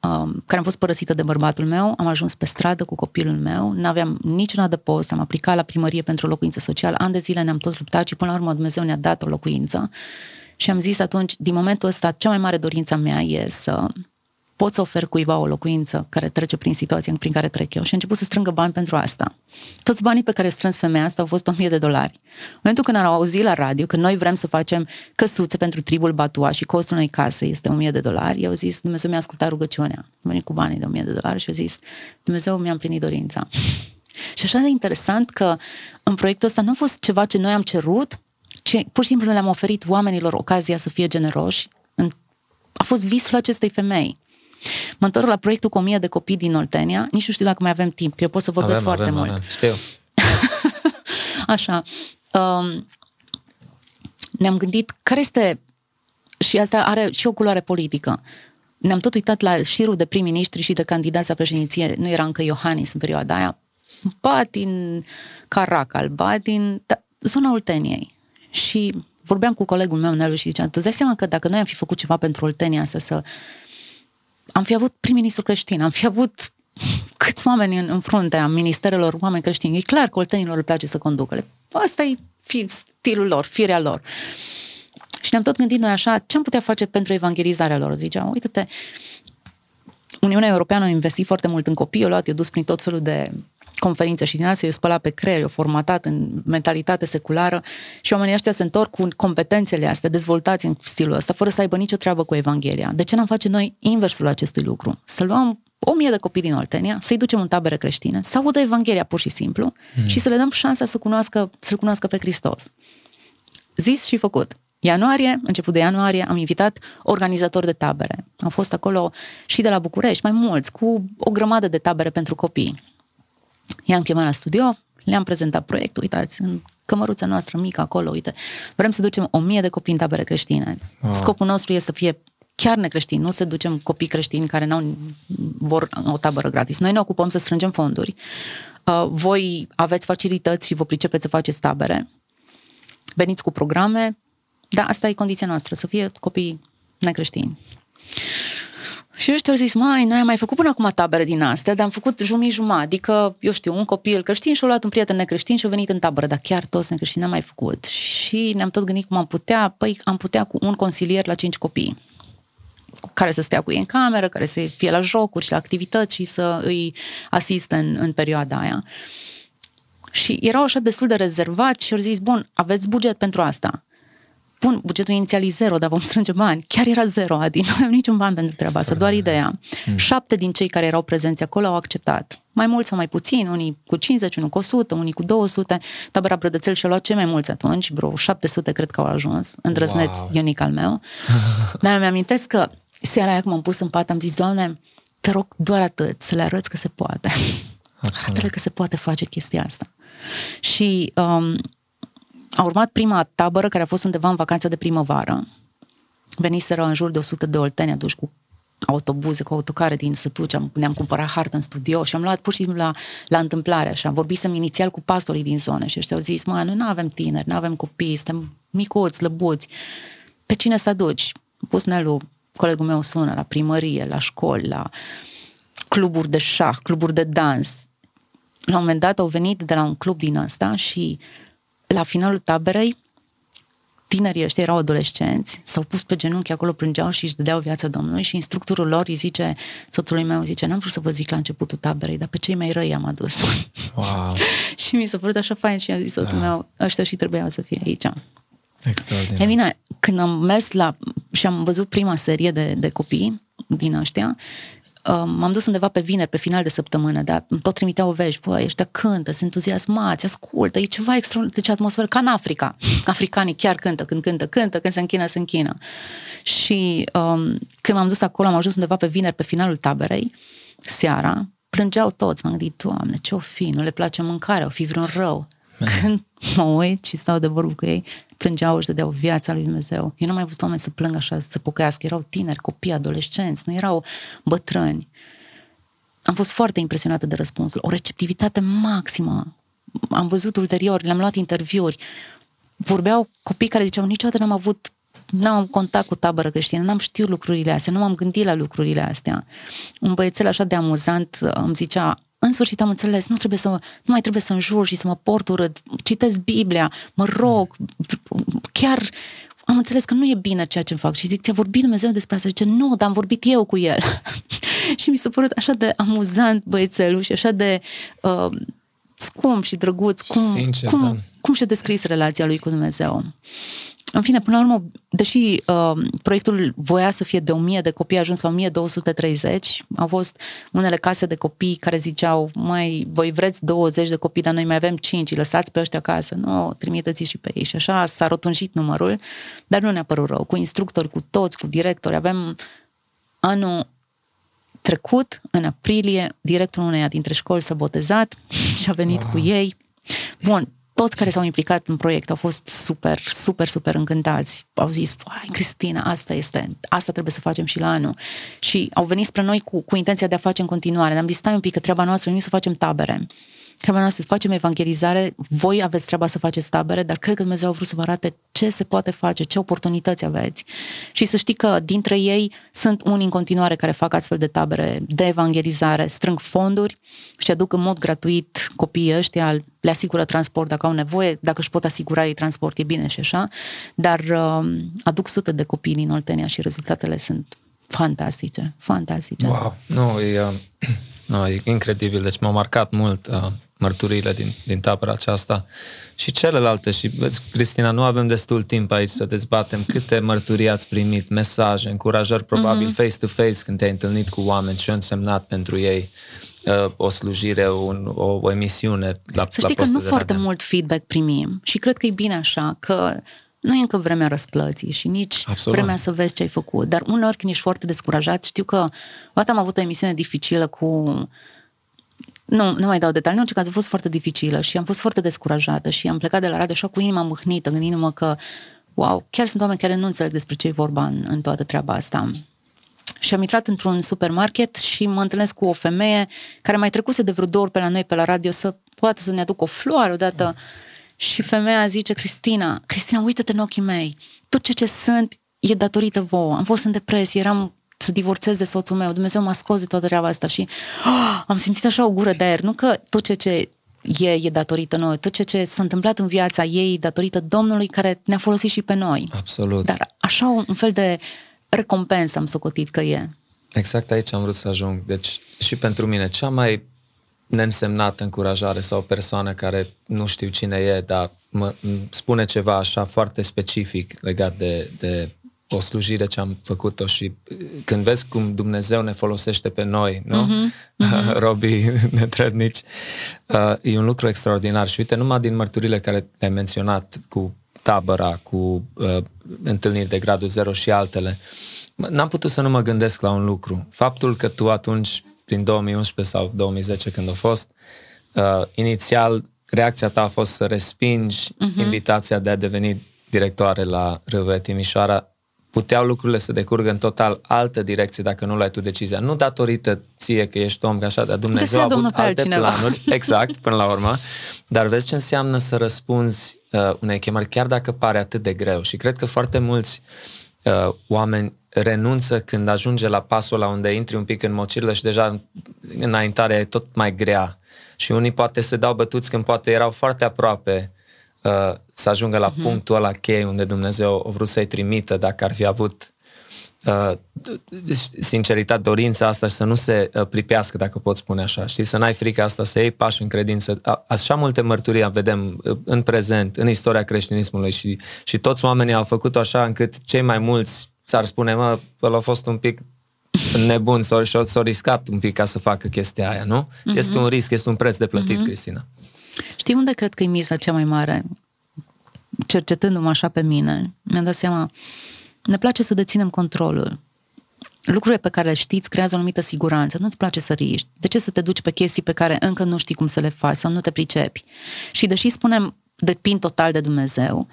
um, care am fost părăsită de bărbatul meu, am ajuns pe stradă cu copilul meu, nu aveam niciun adăpost, am aplicat la primărie pentru o locuință socială, ani de zile ne-am tot luptat și până la urmă Dumnezeu ne-a dat o locuință. Și am zis atunci, din momentul ăsta, cea mai mare dorință mea e să pot să ofer cuiva o locuință care trece prin situația prin care trec eu. Și a început să strângă bani pentru asta. Toți banii pe care strâns femeia asta au fost 1000 de dolari. În momentul când au auzit la radio că noi vrem să facem căsuțe pentru tribul Batua și costul unei case este 1000 de dolari, eu zis, Dumnezeu mi-a ascultat rugăciunea. Am venit cu banii de 1000 de dolari și a zis, Dumnezeu mi-a împlinit dorința. și așa de interesant că în proiectul ăsta nu a fost ceva ce noi am cerut, ci pur și simplu le-am oferit oamenilor ocazia să fie generoși. A fost visul acestei femei. Mă întorc la proiectul cu 1000 de copii din Oltenia. Nici nu știu dacă mai avem timp. Eu pot să vorbesc avem, foarte avem, mult. Avem. Știu. Așa. Um, ne-am gândit care este și asta are și o culoare politică. Ne-am tot uitat la șirul de prim-ministri și de candidați la președinție. Nu era încă Iohannis în perioada aia. Ba din Caracal, ba din da, zona Olteniei. Și vorbeam cu colegul meu, Nelu, și ziceam, tu dai seama că dacă noi am fi făcut ceva pentru Oltenia asta, să am fi avut prim-ministru creștin, am fi avut câți oameni în, în fruntea ministerelor, oameni creștini. E clar că oltenilor le place să conducă. Asta e stilul lor, firea lor. Și ne-am tot gândit noi așa, ce am putea face pentru evangelizarea lor? Ziceam, uite-te, Uniunea Europeană a investit foarte mult în copii, o luat, i-a dus prin tot felul de conferințe și din asta eu spălat pe creier, eu formatat în mentalitate seculară și oamenii ăștia se întorc cu competențele astea, dezvoltați în stilul ăsta, fără să aibă nicio treabă cu Evanghelia. De ce n-am face noi inversul acestui lucru? Să luăm o mie de copii din Oltenia, să-i ducem în tabere creștine, să audă Evanghelia pur și simplu mm. și să le dăm șansa să cunoască, să-L cunoască pe Hristos. Zis și făcut. Ianuarie, început de ianuarie, am invitat organizatori de tabere. Am fost acolo și de la București, mai mulți, cu o grămadă de tabere pentru copii. I-am chemat la studio, le-am prezentat proiectul, uitați, în cămăruța noastră mică acolo, uite, vrem să ducem o mie de copii în tabere creștine. Wow. Scopul nostru este să fie chiar necreștini, nu să ducem copii creștini care n-au, vor o tabără gratis. Noi ne ocupăm să strângem fonduri. Uh, voi aveți facilități și vă pricepeți să faceți tabere. Veniți cu programe. Da, asta e condiția noastră, să fie copii necreștini. Și ăștia au zis, mai, noi am mai făcut până acum tabere din astea, dar am făcut jumii jumătate, adică, eu știu, un copil creștin și-a luat un prieten necreștin și a venit în tabără, dar chiar toți necreștini am mai făcut. Și ne-am tot gândit cum am putea, păi am putea cu un consilier la cinci copii. Cu care să stea cu ei în cameră, care să fie la jocuri și la activități și să îi asiste în, în perioada aia. Și erau așa destul de rezervați și au zis, bun, aveți buget pentru asta. Bun, bugetul inițial e zero, dar vom strânge bani. Chiar era zero, Adi, nu avem niciun ban pentru treaba asta, doar ideea. Hmm. Șapte din cei care erau prezenți acolo au acceptat. Mai mult sau mai puțin, unii cu 50, unii cu 100, unii cu 200. Tabăra Brădățel și-a luat cei mai mulți atunci, vreo 700 cred că au ajuns, îndrăzneț wow. unic al meu. Dar mi-amintesc că seara aia cum am pus în pat, am zis, Doamne, te rog doar atât, să le arăți că se poate. Absolut. că se poate face chestia asta. Și um, a urmat prima tabără care a fost undeva în vacanța de primăvară. Veniseră în jur de 100 de olteni aduși cu autobuze, cu autocare din Sătuci, am, ne-am cumpărat hartă în studio și am luat pur și simplu la, la întâmplare așa. Vorbisem inițial cu pastorii din zonă și ăștia au zis, mă, noi nu avem tineri, nu avem copii, suntem micuți, lăbuți. Pe cine să aduci? Pus Nelu, colegul meu sună la primărie, la școli, la cluburi de șah, cluburi de dans. La un moment dat au venit de la un club din ăsta și la finalul taberei, tinerii ăștia erau adolescenți, s-au pus pe genunchi acolo, plângeau și își dădeau viața Domnului și instructorul lor îi zice, soțului meu zice, n-am vrut să vă zic la începutul taberei, dar pe cei mai răi am adus. Wow. și mi s-a părut așa fain și a zis soțul da. meu, ăștia și trebuiau să fie aici. Extraordinar. E bine, când am mers la și am văzut prima serie de, de copii din ăștia, m-am dus undeva pe vineri, pe final de săptămână, dar tot trimiteau vești, băi, ăștia cântă, sunt entuziasmați, ascultă, e ceva extraordinar, deci atmosferă ca în Africa. Africanii chiar cântă, când cântă, cântă, când se închină, se închină. Și um, când m-am dus acolo, am ajuns undeva pe vineri, pe finalul taberei, seara, plângeau toți, m-am gândit, Doamne, ce-o fi, nu le place mâncarea, o fi vreun rău. Când mă uit și stau de vorbă cu ei, plângeau, își dădeau viața lui Dumnezeu. Eu nu mai văzut oameni să plângă așa, să pocăiască. Erau tineri, copii, adolescenți, nu erau bătrâni. Am fost foarte impresionată de răspunsul. O receptivitate maximă. Am văzut ulterior, le-am luat interviuri. Vorbeau copii care ziceau, niciodată n-am avut n-am contact cu tabără creștină, n-am știut lucrurile astea, nu m-am gândit la lucrurile astea. Un băiețel așa de amuzant îmi zicea, în sfârșit am înțeles, nu, trebuie să, nu mai trebuie să înjur și să mă port urât, citesc Biblia, mă rog, chiar am înțeles că nu e bine ceea ce fac și zic, ți-a vorbit Dumnezeu despre asta? Zice, nu, dar am vorbit eu cu el. și mi s-a părut așa de amuzant băiețelul și așa de uh, scump și drăguț. Cum, Sincer, cum, da. cum și-a descris relația lui cu Dumnezeu. În fine, până la urmă, deși uh, proiectul voia să fie de 1000 de copii, a ajuns la 1230, au fost unele case de copii care ziceau, mai voi vreți 20 de copii, dar noi mai avem 5, lăsați pe ăștia acasă, nu, trimiteți și pe ei. Și așa s-a rotunjit numărul, dar nu ne-a părut rău, cu instructori, cu toți, cu directori, avem anul trecut, în aprilie, directorul uneia dintre școli s-a botezat și a venit wow. cu ei. Bun, toți care s-au implicat în proiect au fost super, super, super încântați. Au zis, Cristina, asta este, asta trebuie să facem și la anul. Și au venit spre noi cu, cu intenția de a face în continuare. Ne-am zis, stai un pic, că treaba noastră nu să facem tabere. Treaba noastră să facem evangelizare, voi aveți treaba să faceți tabere, dar cred că Dumnezeu a vrut să vă arate ce se poate face, ce oportunități aveți. Și să știi că dintre ei sunt unii în continuare care fac astfel de tabere de evangelizare, strâng fonduri și aduc în mod gratuit copiii ăștia, le asigură transport dacă au nevoie, dacă își pot asigura ei transport, e bine și așa, dar uh, aduc sute de copii din Oltenia și rezultatele sunt fantastice, fantastice. Wow, nu, e, uh, no, e incredibil, deci m-a marcat mult uh, mărturile din, din tabăra aceasta și celelalte. Și vezi, Cristina, nu avem destul timp aici să dezbatem câte mărturii ați primit, mesaje, încurajări, probabil mm-hmm. face-to-face când te-ai întâlnit cu oameni, ce a însemnat pentru ei uh, o slujire, un, o, o emisiune la Să știi la că nu foarte radio. mult feedback primim și cred că e bine așa, că nu e încă vremea răsplății și nici Absolut. vremea să vezi ce ai făcut. Dar uneori când ești foarte descurajat, știu că o dată am avut o emisiune dificilă cu nu, nu mai dau detalii, în orice caz a fost foarte dificilă și am fost foarte descurajată și am plecat de la radio așa cu inima mâhnită, gândindu-mă că, wow, chiar sunt oameni care nu înțeleg despre ce e vorba în, în toată treaba asta. Și am intrat într-un supermarket și mă întâlnesc cu o femeie care mai trecuse de vreo două ori pe la noi, pe la radio, să poată să ne aducă o floare odată. Și femeia zice, Cristina, Cristina, uită-te în ochii mei. Tot ce ce sunt e datorită vouă. Am fost în depresie, eram să divorțez de soțul meu. Dumnezeu m-a scos de toată treaba asta și oh, am simțit așa o gură de aer. Nu că tot ce ce e, e datorită noi, tot ce ce s-a întâmplat în viața ei datorită Domnului care ne-a folosit și pe noi. Absolut. Dar așa un fel de recompensă am socotit că e. Exact aici am vrut să ajung. Deci și pentru mine cea mai neînsemnată încurajare sau o persoană care nu știu cine e, dar mă spune ceva așa foarte specific legat de, de o slujire ce am făcut-o și când vezi cum Dumnezeu ne folosește pe noi, nu? Mm-hmm. Robii netrednici, uh, e un lucru extraordinar. Și uite, numai din mărturile care te-ai menționat cu tabăra, cu uh, întâlniri de gradul zero și altele, n-am putut să nu mă gândesc la un lucru. Faptul că tu atunci, prin 2011 sau 2010 când a fost, uh, inițial reacția ta a fost să respingi uh-huh. invitația de a deveni directoare la RV Timișoara, puteau lucrurile să decurgă în total altă direcție dacă nu luai tu decizia. Nu datorită ție că ești om, așa, dar Dumnezeu a avut alte altcineva. planuri, exact, până la urmă, dar vezi ce înseamnă să răspunzi uh, unei chemări, chiar dacă pare atât de greu. Și cred că foarte mulți uh, oameni renunță când ajunge la pasul la unde intri un pic în mocirlă și deja înaintarea e tot mai grea. Și unii poate se dau bătuți când poate erau foarte aproape uh, să ajungă la uh-huh. punctul ăla cheie unde Dumnezeu a vrut să-i trimită dacă ar fi avut uh, sinceritate, dorința asta și să nu se uh, pripească, dacă pot spune așa, știi, să n-ai frică asta, să iei pași în credință. A, așa multe mărturii vedem uh, în prezent, în istoria creștinismului și, și toți oamenii au făcut-o așa încât cei mai mulți s-ar spune, mă, el a fost un pic nebun sau s-a riscat un pic ca să facă chestia aia, nu? Uh-huh. Este un risc, este un preț de plătit, uh-huh. Cristina. Știi unde cred că e miza cea mai mare? Cercetându-mă așa pe mine, mi-am dat seama, ne place să deținem controlul. Lucrurile pe care le știți creează o anumită siguranță. Nu-ți place să riști. De ce să te duci pe chestii pe care încă nu știi cum să le faci sau nu te pricepi? Și deși spunem depind total de Dumnezeu,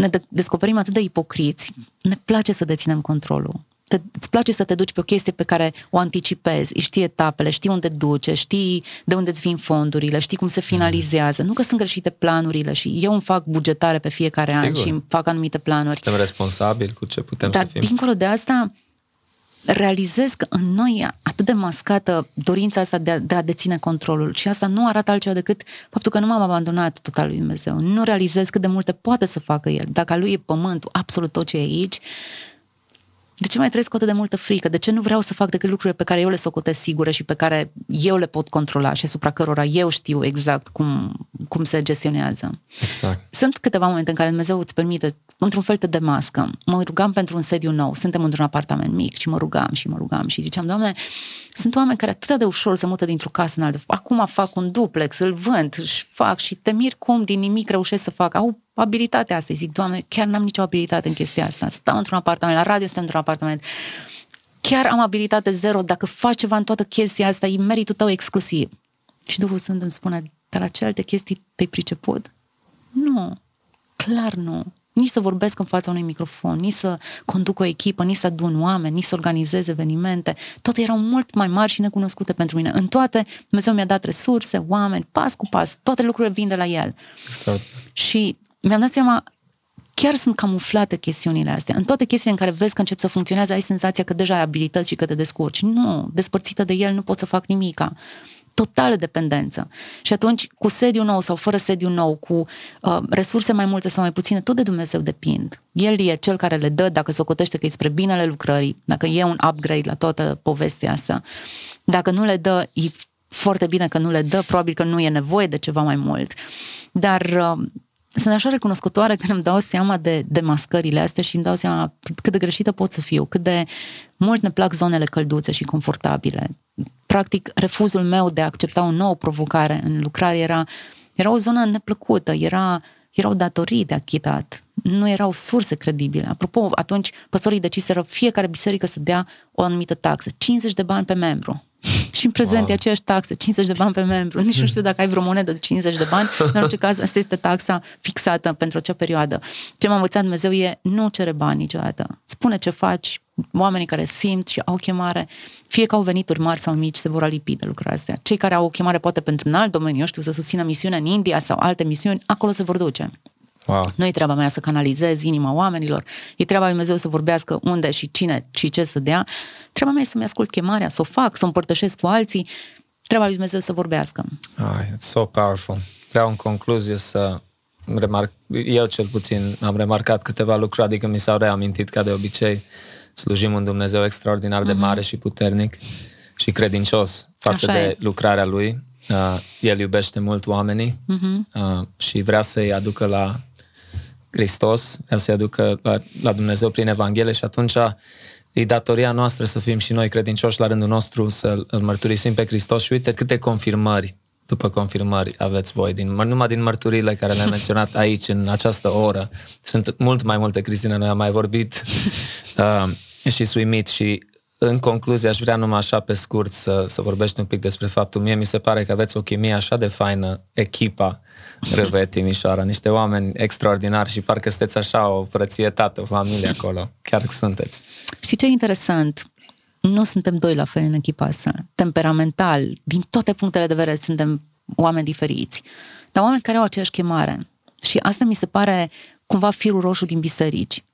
ne de- descoperim atât de ipocriți, ne place să deținem controlul te, îți place să te duci pe o chestie pe care o anticipezi, știi etapele, știi unde duce, știi de unde îți vin fondurile, știi cum se finalizează. Nu că sunt greșite planurile și eu îmi fac bugetare pe fiecare Sigur. an și îmi fac anumite planuri. Suntem responsabili cu ce putem Dar să fim. dincolo de asta, realizez că în noi e atât de mascată dorința asta de a, de a deține controlul și asta nu arată altceva decât faptul că nu m-am abandonat total lui Dumnezeu. Nu realizez cât de multe poate să facă El. Dacă a Lui e pământul, absolut tot ce e aici, de ce mai trăiesc cu atât de multă frică? De ce nu vreau să fac decât lucrurile pe care eu le socotesc sigure și pe care eu le pot controla și asupra cărora eu știu exact cum, cum se gestionează? Exact. Sunt câteva momente în care Dumnezeu îți permite, într-un fel, de mască. Mă rugam pentru un sediu nou. Suntem într-un apartament mic și mă rugam și mă rugam și ziceam, Doamne, sunt oameni care atât de ușor se mută dintr-o casă în altă. Acum fac un duplex, îl vând, își fac și te mir cum din nimic reușesc să fac. Au abilitatea asta. zic, Doamne, chiar n-am nicio abilitate în chestia asta. Stau într-un apartament, la radio stăm într-un apartament. Chiar am abilitate zero. Dacă faci ceva în toată chestia asta, e meritul tău exclusiv. Și Duhul Sfânt îmi spune, dar la celelalte chestii te-ai priceput? Nu, clar nu nici să vorbesc în fața unui microfon, nici să conduc o echipă, nici să adun oameni, nici să organizez evenimente. Toate erau mult mai mari și necunoscute pentru mine. În toate, Dumnezeu mi-a dat resurse, oameni, pas cu pas, toate lucrurile vin de la El. Exact. Și mi-am dat seama, chiar sunt camuflate chestiunile astea. În toate chestiile în care vezi că încep să funcționeze, ai senzația că deja ai abilități și că te descurci. Nu, despărțită de el nu pot să fac nimica totală dependență. Și atunci, cu sediu nou sau fără sediu nou, cu uh, resurse mai multe sau mai puține, tot de Dumnezeu depind. El e cel care le dă, dacă se ocotește că e spre binele lucrării, dacă e un upgrade la toată povestea asta. Dacă nu le dă, e foarte bine că nu le dă, probabil că nu e nevoie de ceva mai mult. Dar uh, sunt așa recunoscătoare când îmi dau seama de, de mascările astea și îmi dau seama cât de greșită pot să fiu, cât de mult ne plac zonele călduțe și confortabile. Practic, refuzul meu de a accepta o nouă provocare în lucrare era, era o zonă neplăcută, era, erau datorii de achitat, nu erau surse credibile. Apropo, atunci păstorii deciseră fiecare biserică să dea o anumită taxă, 50 de bani pe membru. Și în prezent wow. e aceeași taxă, 50 de bani pe membru. Nici nu știu dacă ai vreo monedă de 50 de bani, în orice caz, asta este taxa fixată pentru acea perioadă. Ce m-a învățat Dumnezeu e nu cere bani niciodată. Spune ce faci, oamenii care simt și au chemare, fie că au venituri mari sau mici, se vor alipi de lucrurile astea. Cei care au o chemare poate pentru un alt domeniu, eu știu, să susțină misiunea în India sau alte misiuni, acolo se vor duce. Wow. Nu e treaba mea să canalizez inima oamenilor, e treaba lui Dumnezeu să vorbească unde și cine și ce să dea. Treaba mea e să-mi ascult chemarea, să o fac, să o împărtășesc cu alții. Treaba lui Dumnezeu să vorbească. Ah, it's so powerful. Vreau în concluzie să remarc, eu cel puțin am remarcat câteva lucruri, adică mi s-au reamintit ca de obicei slujim un Dumnezeu extraordinar de mare și puternic și credincios față Așa de e. lucrarea Lui. Uh, El iubește mult oamenii uh, și vrea să-i aducă la Hristos, vrea să-i aducă la, la Dumnezeu prin Evanghelie și atunci e datoria noastră să fim și noi credincioși la rândul nostru, să îl mărturisim pe Hristos și uite câte confirmări după confirmări aveți voi, din, numai din mărturile care le-am menționat aici, în această oră. Sunt mult mai multe, Cristina, noi am mai vorbit uh, și suimit și în concluzie aș vrea numai așa pe scurt să, să vorbești un pic despre faptul. Mie mi se pare că aveți o chimie așa de faină, echipa Râve Timișoara, niște oameni extraordinari și parcă sunteți așa o frățietate, o familie acolo. Chiar că sunteți. Știi ce e interesant? Nu suntem doi la fel în echipa asta. Temperamental, din toate punctele de vedere, suntem oameni diferiți. Dar oameni care au aceeași chemare. Și asta mi se pare cumva firul roșu din biserici.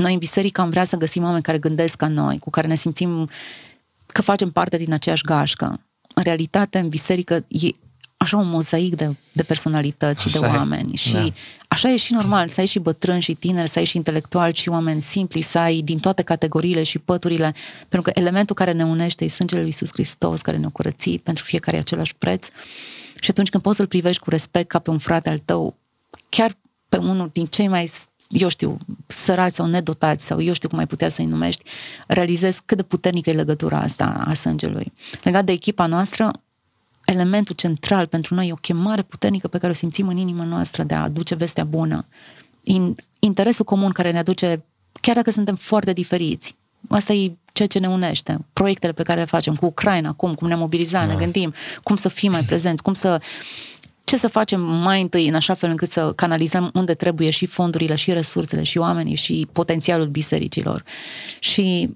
Noi în biserică am vrea să găsim oameni care gândesc ca noi, cu care ne simțim că facem parte din aceeași gașcă. În realitate, în biserică e așa un mozaic de, de personalități și de Așa e. oameni. Și Da. așa e și normal, să ai și bătrâni și tineri, să ai și intelectuali și oameni simpli, să ai din toate categoriile și păturile, pentru că elementul care ne unește e sângele lui Iisus Hristos, care ne-a curățit pentru fiecare e același preț. Și atunci când poți să-l privești cu respect ca pe un frate al tău, chiar pe unul din cei mai, eu știu, sărați sau nedotați, sau eu știu cum ai putea să-i numești, realizezi cât de puternică e legătura asta a sângelui. Legat de echipa noastră, elementul central pentru noi e o chemare puternică pe care o simțim în inima noastră de a aduce vestea bună. In, interesul comun care ne aduce, chiar dacă suntem foarte diferiți, asta e ceea ce ne unește. Proiectele pe care le facem cu Ucraina, acum, cum ne mobilizăm, ne gândim, cum să fim mai prezenți, cum să ce să facem mai întâi în așa fel încât să canalizăm unde trebuie și fondurile, și resursele, și oamenii, și potențialul bisericilor. Și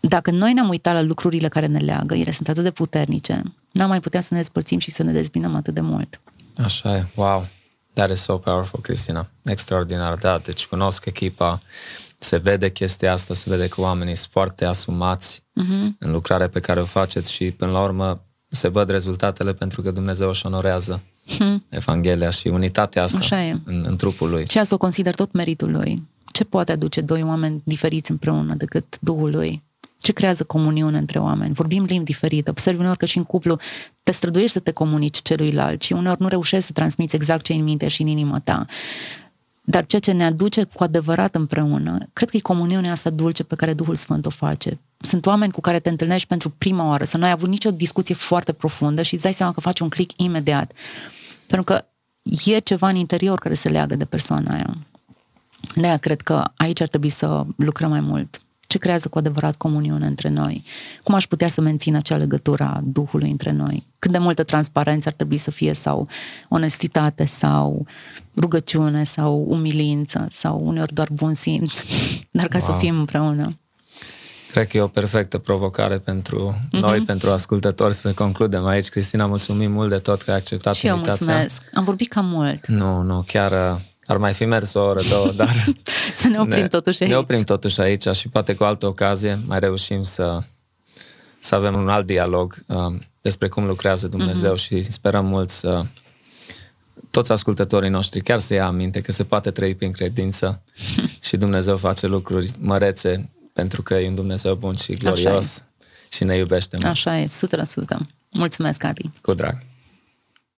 dacă noi ne-am uitat la lucrurile care ne leagă, ele sunt atât de puternice, n-am mai putea să ne despărțim și să ne dezbinăm atât de mult. Așa e, wow. That is so powerful, Cristina. Extraordinar, da. Deci cunosc echipa, se vede chestia asta, se vede că oamenii sunt foarte asumați uh-huh. în lucrarea pe care o faceți și până la urmă se văd rezultatele pentru că Dumnezeu își onorează uh-huh. Evanghelia și unitatea asta Așa e. În, în trupul lui. Și asta o consider tot meritul lui. Ce poate aduce doi oameni diferiți împreună decât Duhul lui? Ce creează comuniune între oameni? Vorbim limbi diferite. Observi uneori că și în cuplu te străduiești să te comunici celuilalt și uneori nu reușești să transmiți exact ce în minte și în inima ta. Dar ceea ce ne aduce cu adevărat împreună, cred că e comuniunea asta dulce pe care Duhul Sfânt o face. Sunt oameni cu care te întâlnești pentru prima oară, să nu ai avut nicio discuție foarte profundă și îți dai seama că faci un click imediat. Pentru că e ceva în interior care se leagă de persoana aia. De-aia cred că aici ar trebui să lucrăm mai mult. Ce creează cu adevărat comuniune între noi? Cum aș putea să mențin acea legătură a Duhului între noi? Cât de multă transparență ar trebui să fie sau onestitate sau rugăciune sau umilință sau uneori doar bun simț, dar ca wow. să fim împreună. Cred că e o perfectă provocare pentru mm-hmm. noi, pentru ascultători, să concludem aici. Cristina, mulțumim mult de tot că ai acceptat Și eu invitația. mulțumesc. Am vorbit cam mult. Nu, nu, chiar uh, ar mai fi mers o oră, două, dar... să ne oprim ne, totuși aici. Ne oprim totuși aici și poate cu altă ocazie mai reușim să, să avem un alt dialog um, despre cum lucrează Dumnezeu mm-hmm. și sperăm mult să toți ascultătorii noștri chiar să ia aminte că se poate trăi prin credință și Dumnezeu face lucruri mărețe pentru că e un Dumnezeu bun și glorios și ne iubește mult. Așa e, 100%. Mulțumesc, Adi. Cu drag.